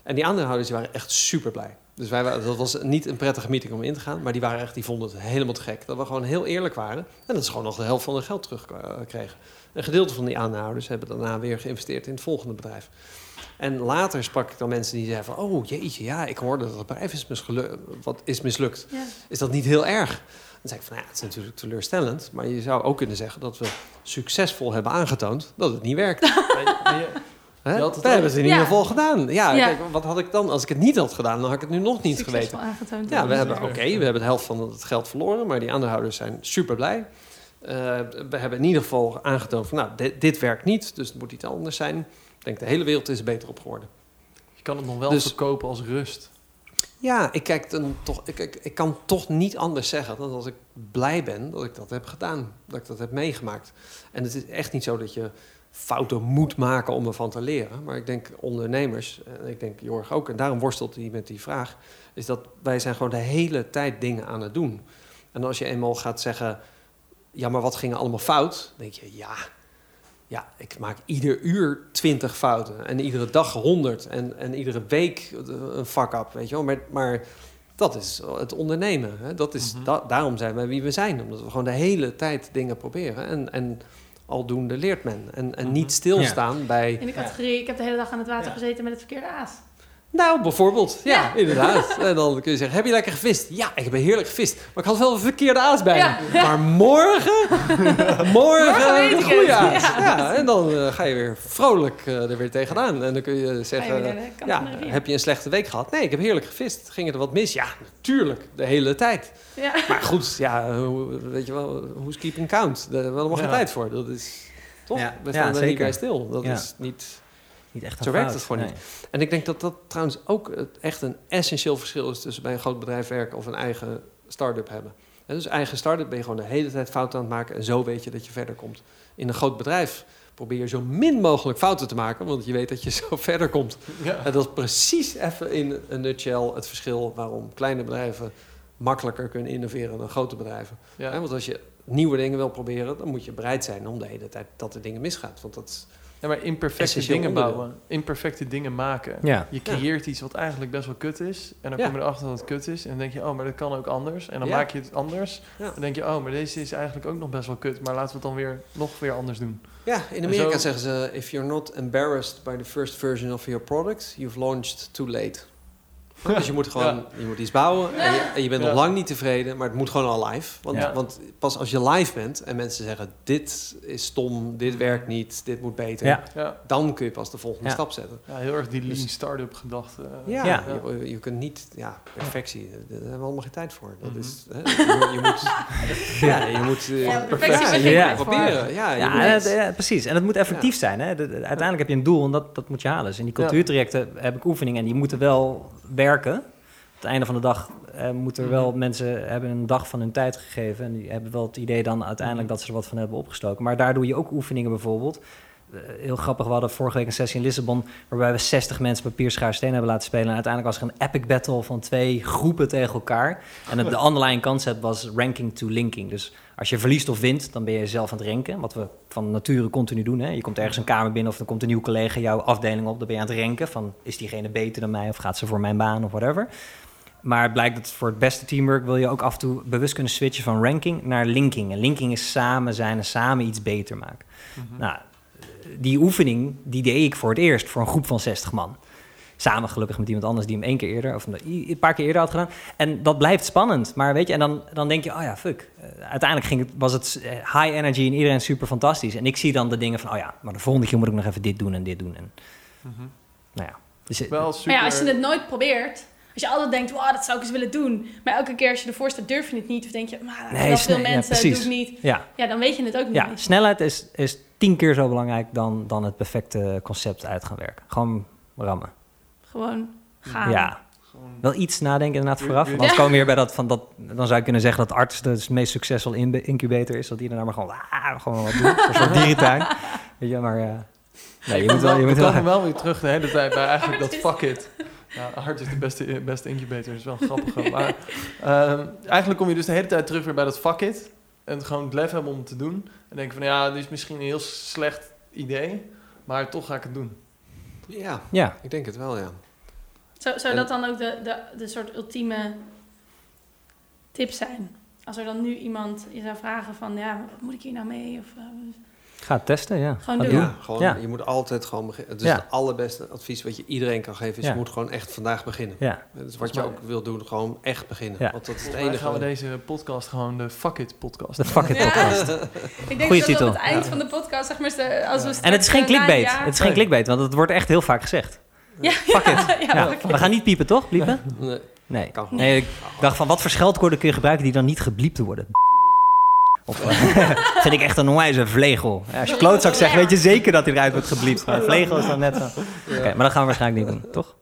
En die aandeelhouders die waren echt super blij. Dus wij, waren- dat was niet een prettige meeting om in te gaan, maar die waren echt, die vonden het helemaal te gek. Dat we gewoon heel eerlijk waren en dat ze gewoon nog de helft van hun geld terug eh, kregen. Een gedeelte van die aandeelhouders hebben daarna weer geïnvesteerd in het volgende bedrijf. En later sprak ik dan mensen die zeiden van... oh jeetje, ja, ik hoorde dat het bedrijf is, misgelu- wat is mislukt. Ja. Is dat niet heel erg? Dan zei ik van, ja, het is natuurlijk teleurstellend... maar je zou ook kunnen zeggen dat we succesvol hebben aangetoond... dat het niet werkt. (laughs) Maar- maar je- Hè? Al- hebben het in Ja. ieder geval gedaan. Ja, Ja. Kijk, wat had ik dan? Als ik het niet had gedaan, dan had ik het nu nog niet Succesvol geweten. aangetoond. Ja, we hebben, oké, we hebben de helft van het geld verloren, maar die aandeelhouders zijn super blij. Eh, we hebben in ieder geval aangetoond van, nou, dit, dit werkt niet, dus het moet iets anders zijn. Ik denk, de hele wereld is er beter op geworden. Je kan het nog wel Dus- verkopen als rust. Ja, ik, kijk dan toch, ik, ik, ik kan toch niet anders zeggen dan dat ik blij ben dat ik dat heb gedaan. Dat ik dat heb meegemaakt. En het is echt niet zo dat je fouten moet maken om ervan te leren. Maar ik denk ondernemers, en ik denk Jorg ook, en daarom worstelt hij met die vraag, is dat wij zijn gewoon de hele tijd dingen aan het doen. En als je eenmaal gaat zeggen, ja, maar wat ging allemaal fout? Dan denk je, ja, ja, ik maak ieder uur twintig fouten. En iedere dag honderd. En, en iedere week een fuck-up, weet je wel. Maar, maar dat is het ondernemen. Hè? Dat is, Mhm. da- daarom zijn wij wie we zijn. Omdat we gewoon de hele tijd dingen proberen. En, en aldoende leert men. En, en Mhm. niet stilstaan bij... In de categorie, ik heb de hele dag aan het water Ja. gezeten met het verkeerde aas. Nou, bijvoorbeeld. Ja, Ja. inderdaad. (laughs) En dan kun je zeggen, heb je lekker gevist? Ja, ik heb heerlijk gevist. Maar ik had wel een verkeerde aas bij Ja. me. (laughs) Maar morgen, (laughs) morgen, Morgen een goede aas. Ja. Ja. en dan eh, ga je weer vrolijk eh, er weer tegenaan. En dan kun je zeggen, ja, heb je een slechte week gehad? Nee, ik heb heerlijk gevist. Ging er wat mis? Ja, natuurlijk. De hele tijd. Ja. Maar goed, ja, hoe- weet je wel, who's keeping count? Daar hebben we helemaal geen Ja. tijd voor. Dat is, toch? Ja. We Ja, staan er niet bij stil. Dat Ja. is niet... Niet echt een Zo werkt het gewoon Nee. En ik denk dat dat trouwens ook het- echt een essentieel verschil is tussen bij een groot bedrijf werken of een eigen start-up hebben. Hè, dus eigen start-up ben je gewoon de hele tijd fouten aan het maken en zo weet je dat je verder komt. In een groot bedrijf probeer je zo min mogelijk fouten te maken, want je weet dat je (laughs) zo verder komt. Ja. En dat is precies even in een nutshell het verschil waarom kleine bedrijven makkelijker kunnen innoveren dan grote bedrijven. Ja. want als je nieuwe dingen wil proberen, dan moet je bereid zijn om de hele tijd dat er dingen misgaat. Want dat is Ja, maar imperfecte dingen onderdeel. bouwen. Imperfecte dingen maken. Ja. Je creëert iets wat eigenlijk best wel kut is. En dan Ja. kom je erachter dat het kut is. En dan denk je, oh, maar dat kan ook anders. En dan Ja. maak je het anders. Ja. Dan denk je, oh, maar deze is eigenlijk ook nog best wel kut. Maar laten we het dan weer nog weer anders doen. Ja, in Amerika zo- zeggen ze: if you're not embarrassed by the first version of your product, you've launched too late. (laughs) Dus je moet gewoon Ja. je moet iets bouwen en je, en je bent Ja. nog lang niet tevreden, maar het moet gewoon al live. Want, Ja. want pas als je live bent en mensen zeggen: dit is stom, dit werkt niet, dit moet beter, Ja. Ja, dan kun je pas de volgende Ja. stap zetten. ja heel erg die lean Dus- start-up gedachte. Ja, Ja. Je, je kunt niet, ja, perfectie, daar hebben we allemaal geen tijd voor. Dat Mhm. is, hè, je, je moet, (laughs) ja, je moet eh, Ja, perfectie proberen. Ja, precies. En het moet effectief zijn. Hè? De- de- uiteindelijk heb je een doel en dat, dat moet je halen. Dus in die Ja. cultuurtrajecten heb ik oefeningen en die moeten wel werken. Op het einde van de dag eh, moeten er wel Mhm. mensen hebben een dag van hun tijd gegeven. En die hebben wel het idee dan uiteindelijk dat ze er wat van hebben opgestoken. Maar daar doe je ook oefeningen bijvoorbeeld. Eh, heel grappig, we hadden vorige week een sessie in Lissabon... waarbij we 60 mensen papier, schaar, steen hebben laten spelen. En uiteindelijk was er een epic battle van twee groepen tegen elkaar. En het, de (laughs) underlying concept was ranking to linking. Dus als je verliest of wint, dan ben je zelf aan het ranken. Wat we van nature continu doen. Hè? Je komt ergens een kamer binnen of dan komt een nieuw collega jouw afdeling op. Dan ben je aan het ranken van is diegene beter dan mij of gaat ze voor mijn baan of whatever. Maar het blijkt dat voor het beste teamwork wil je ook af en toe bewust kunnen switchen van ranking naar linking. En linking is samen zijn en samen iets beter maken. Mhm. Nou, die oefening die deed ik voor het eerst voor een groep van 60 man. Samen gelukkig met iemand anders die hem één keer eerder, of een paar keer eerder had gedaan. En dat blijft spannend. Maar weet je, en dan, dan denk je, oh ja, fuck. Uh, uiteindelijk ging het, was het eh, high energy en iedereen super fantastisch. En ik zie dan de dingen van, oh ja, maar de volgende keer moet ik nog even dit doen en dit doen. En, Mhm. nou ja. Dus, Wel super... Maar ja, als je het nooit probeert, als je altijd denkt, wow, dat zou ik eens willen doen. Maar elke keer als je ervoor staat, durf je het niet. Of denk je, maar Nee, dat veel ja, mensen, doe precies. ik niet. ja, Ja, dan weet je het ook niet. ja, snelheid is, is tien keer zo belangrijk dan, dan het perfecte concept uit gaan werken. Gewoon rammen. Gewoon gaan. Ja, wel iets nadenken inderdaad vooraf. Want Ja. komen we weer bij dat van dat. Dan zou je kunnen zeggen dat arts de meest succesvol incubator is. Dat die daarna maar gewoon, ah, gewoon wat doen. Een soort (laughs) dierentuin. Weet je, maar. eh, nee, je moet wel. Je moet wel wel weer terug de hele tijd bij eigenlijk dat fuck it. Ja, Hart is de beste, beste incubator, dat is wel grappig. (laughs) Maar ehm, eigenlijk kom je dus de hele tijd terug weer bij dat fuck it. En gewoon het lef hebben om het te doen. En denken van, ja, dit is misschien een heel slecht idee. Maar toch ga ik het doen. Ja, ja, ik denk het wel, ja. Zou, zou En- dat dan ook de, de, de soort ultieme tip zijn? Als er dan nu iemand je zou vragen van, ja, wat moet ik hier nou mee? Of, eh, ga het testen. Ja. Gewoon Ga doen. Ja, gewoon, Ja. je moet altijd gewoon beginnen. Het is Ja. het allerbeste advies wat je iedereen kan geven. Is Ja. je moet gewoon echt vandaag beginnen. Ja, Dus wat je ook wilt doen, gewoon echt beginnen. Ja. Want dat is het enige. gaan we deze podcast gewoon de fuck it podcast. de fuck it Ja. podcast. Ik denk Goeie dat titel. op het eind van de podcast, zeg maar, als we En het is geen clickbait. Het is geen clickbait, want het wordt echt heel vaak gezegd. (laughs) Ja, Fuck it. ja, Ja, fuck it. we gaan niet piepen, toch? Bliepen? Nee, Nee. kan. Nee, ik dacht van wat voor scheldwoorden kun je gebruiken die dan niet gebliept worden? (laughs) Of eh, vind ik echt een onwijze vlegel. Ja, als je klootzak zegt, weet je zeker dat hij eruit wordt gebliept. Maar vlegel is dan net zo. Oké, maar dat gaan we waarschijnlijk niet doen, toch?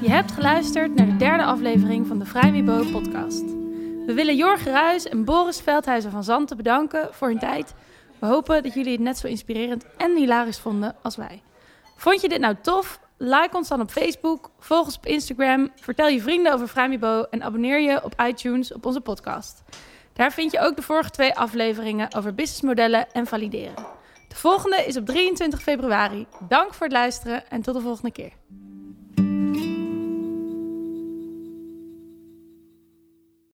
Je hebt geluisterd naar de derde aflevering van de Vrijmibo podcast. We willen Jorge Ruijs en Boris Veldhuizen van Zanten bedanken voor hun tijd. We hopen dat jullie het net zo inspirerend en hilarisch vonden als wij. Vond je dit nou tof? Like ons dan op Facebook, volg ons op Instagram, vertel je vrienden over Vrijmibo en abonneer je op iTunes op onze podcast. Daar vind je ook de vorige twee afleveringen over businessmodellen en valideren. De volgende is op 23 februari. Dank voor het luisteren en tot de volgende keer.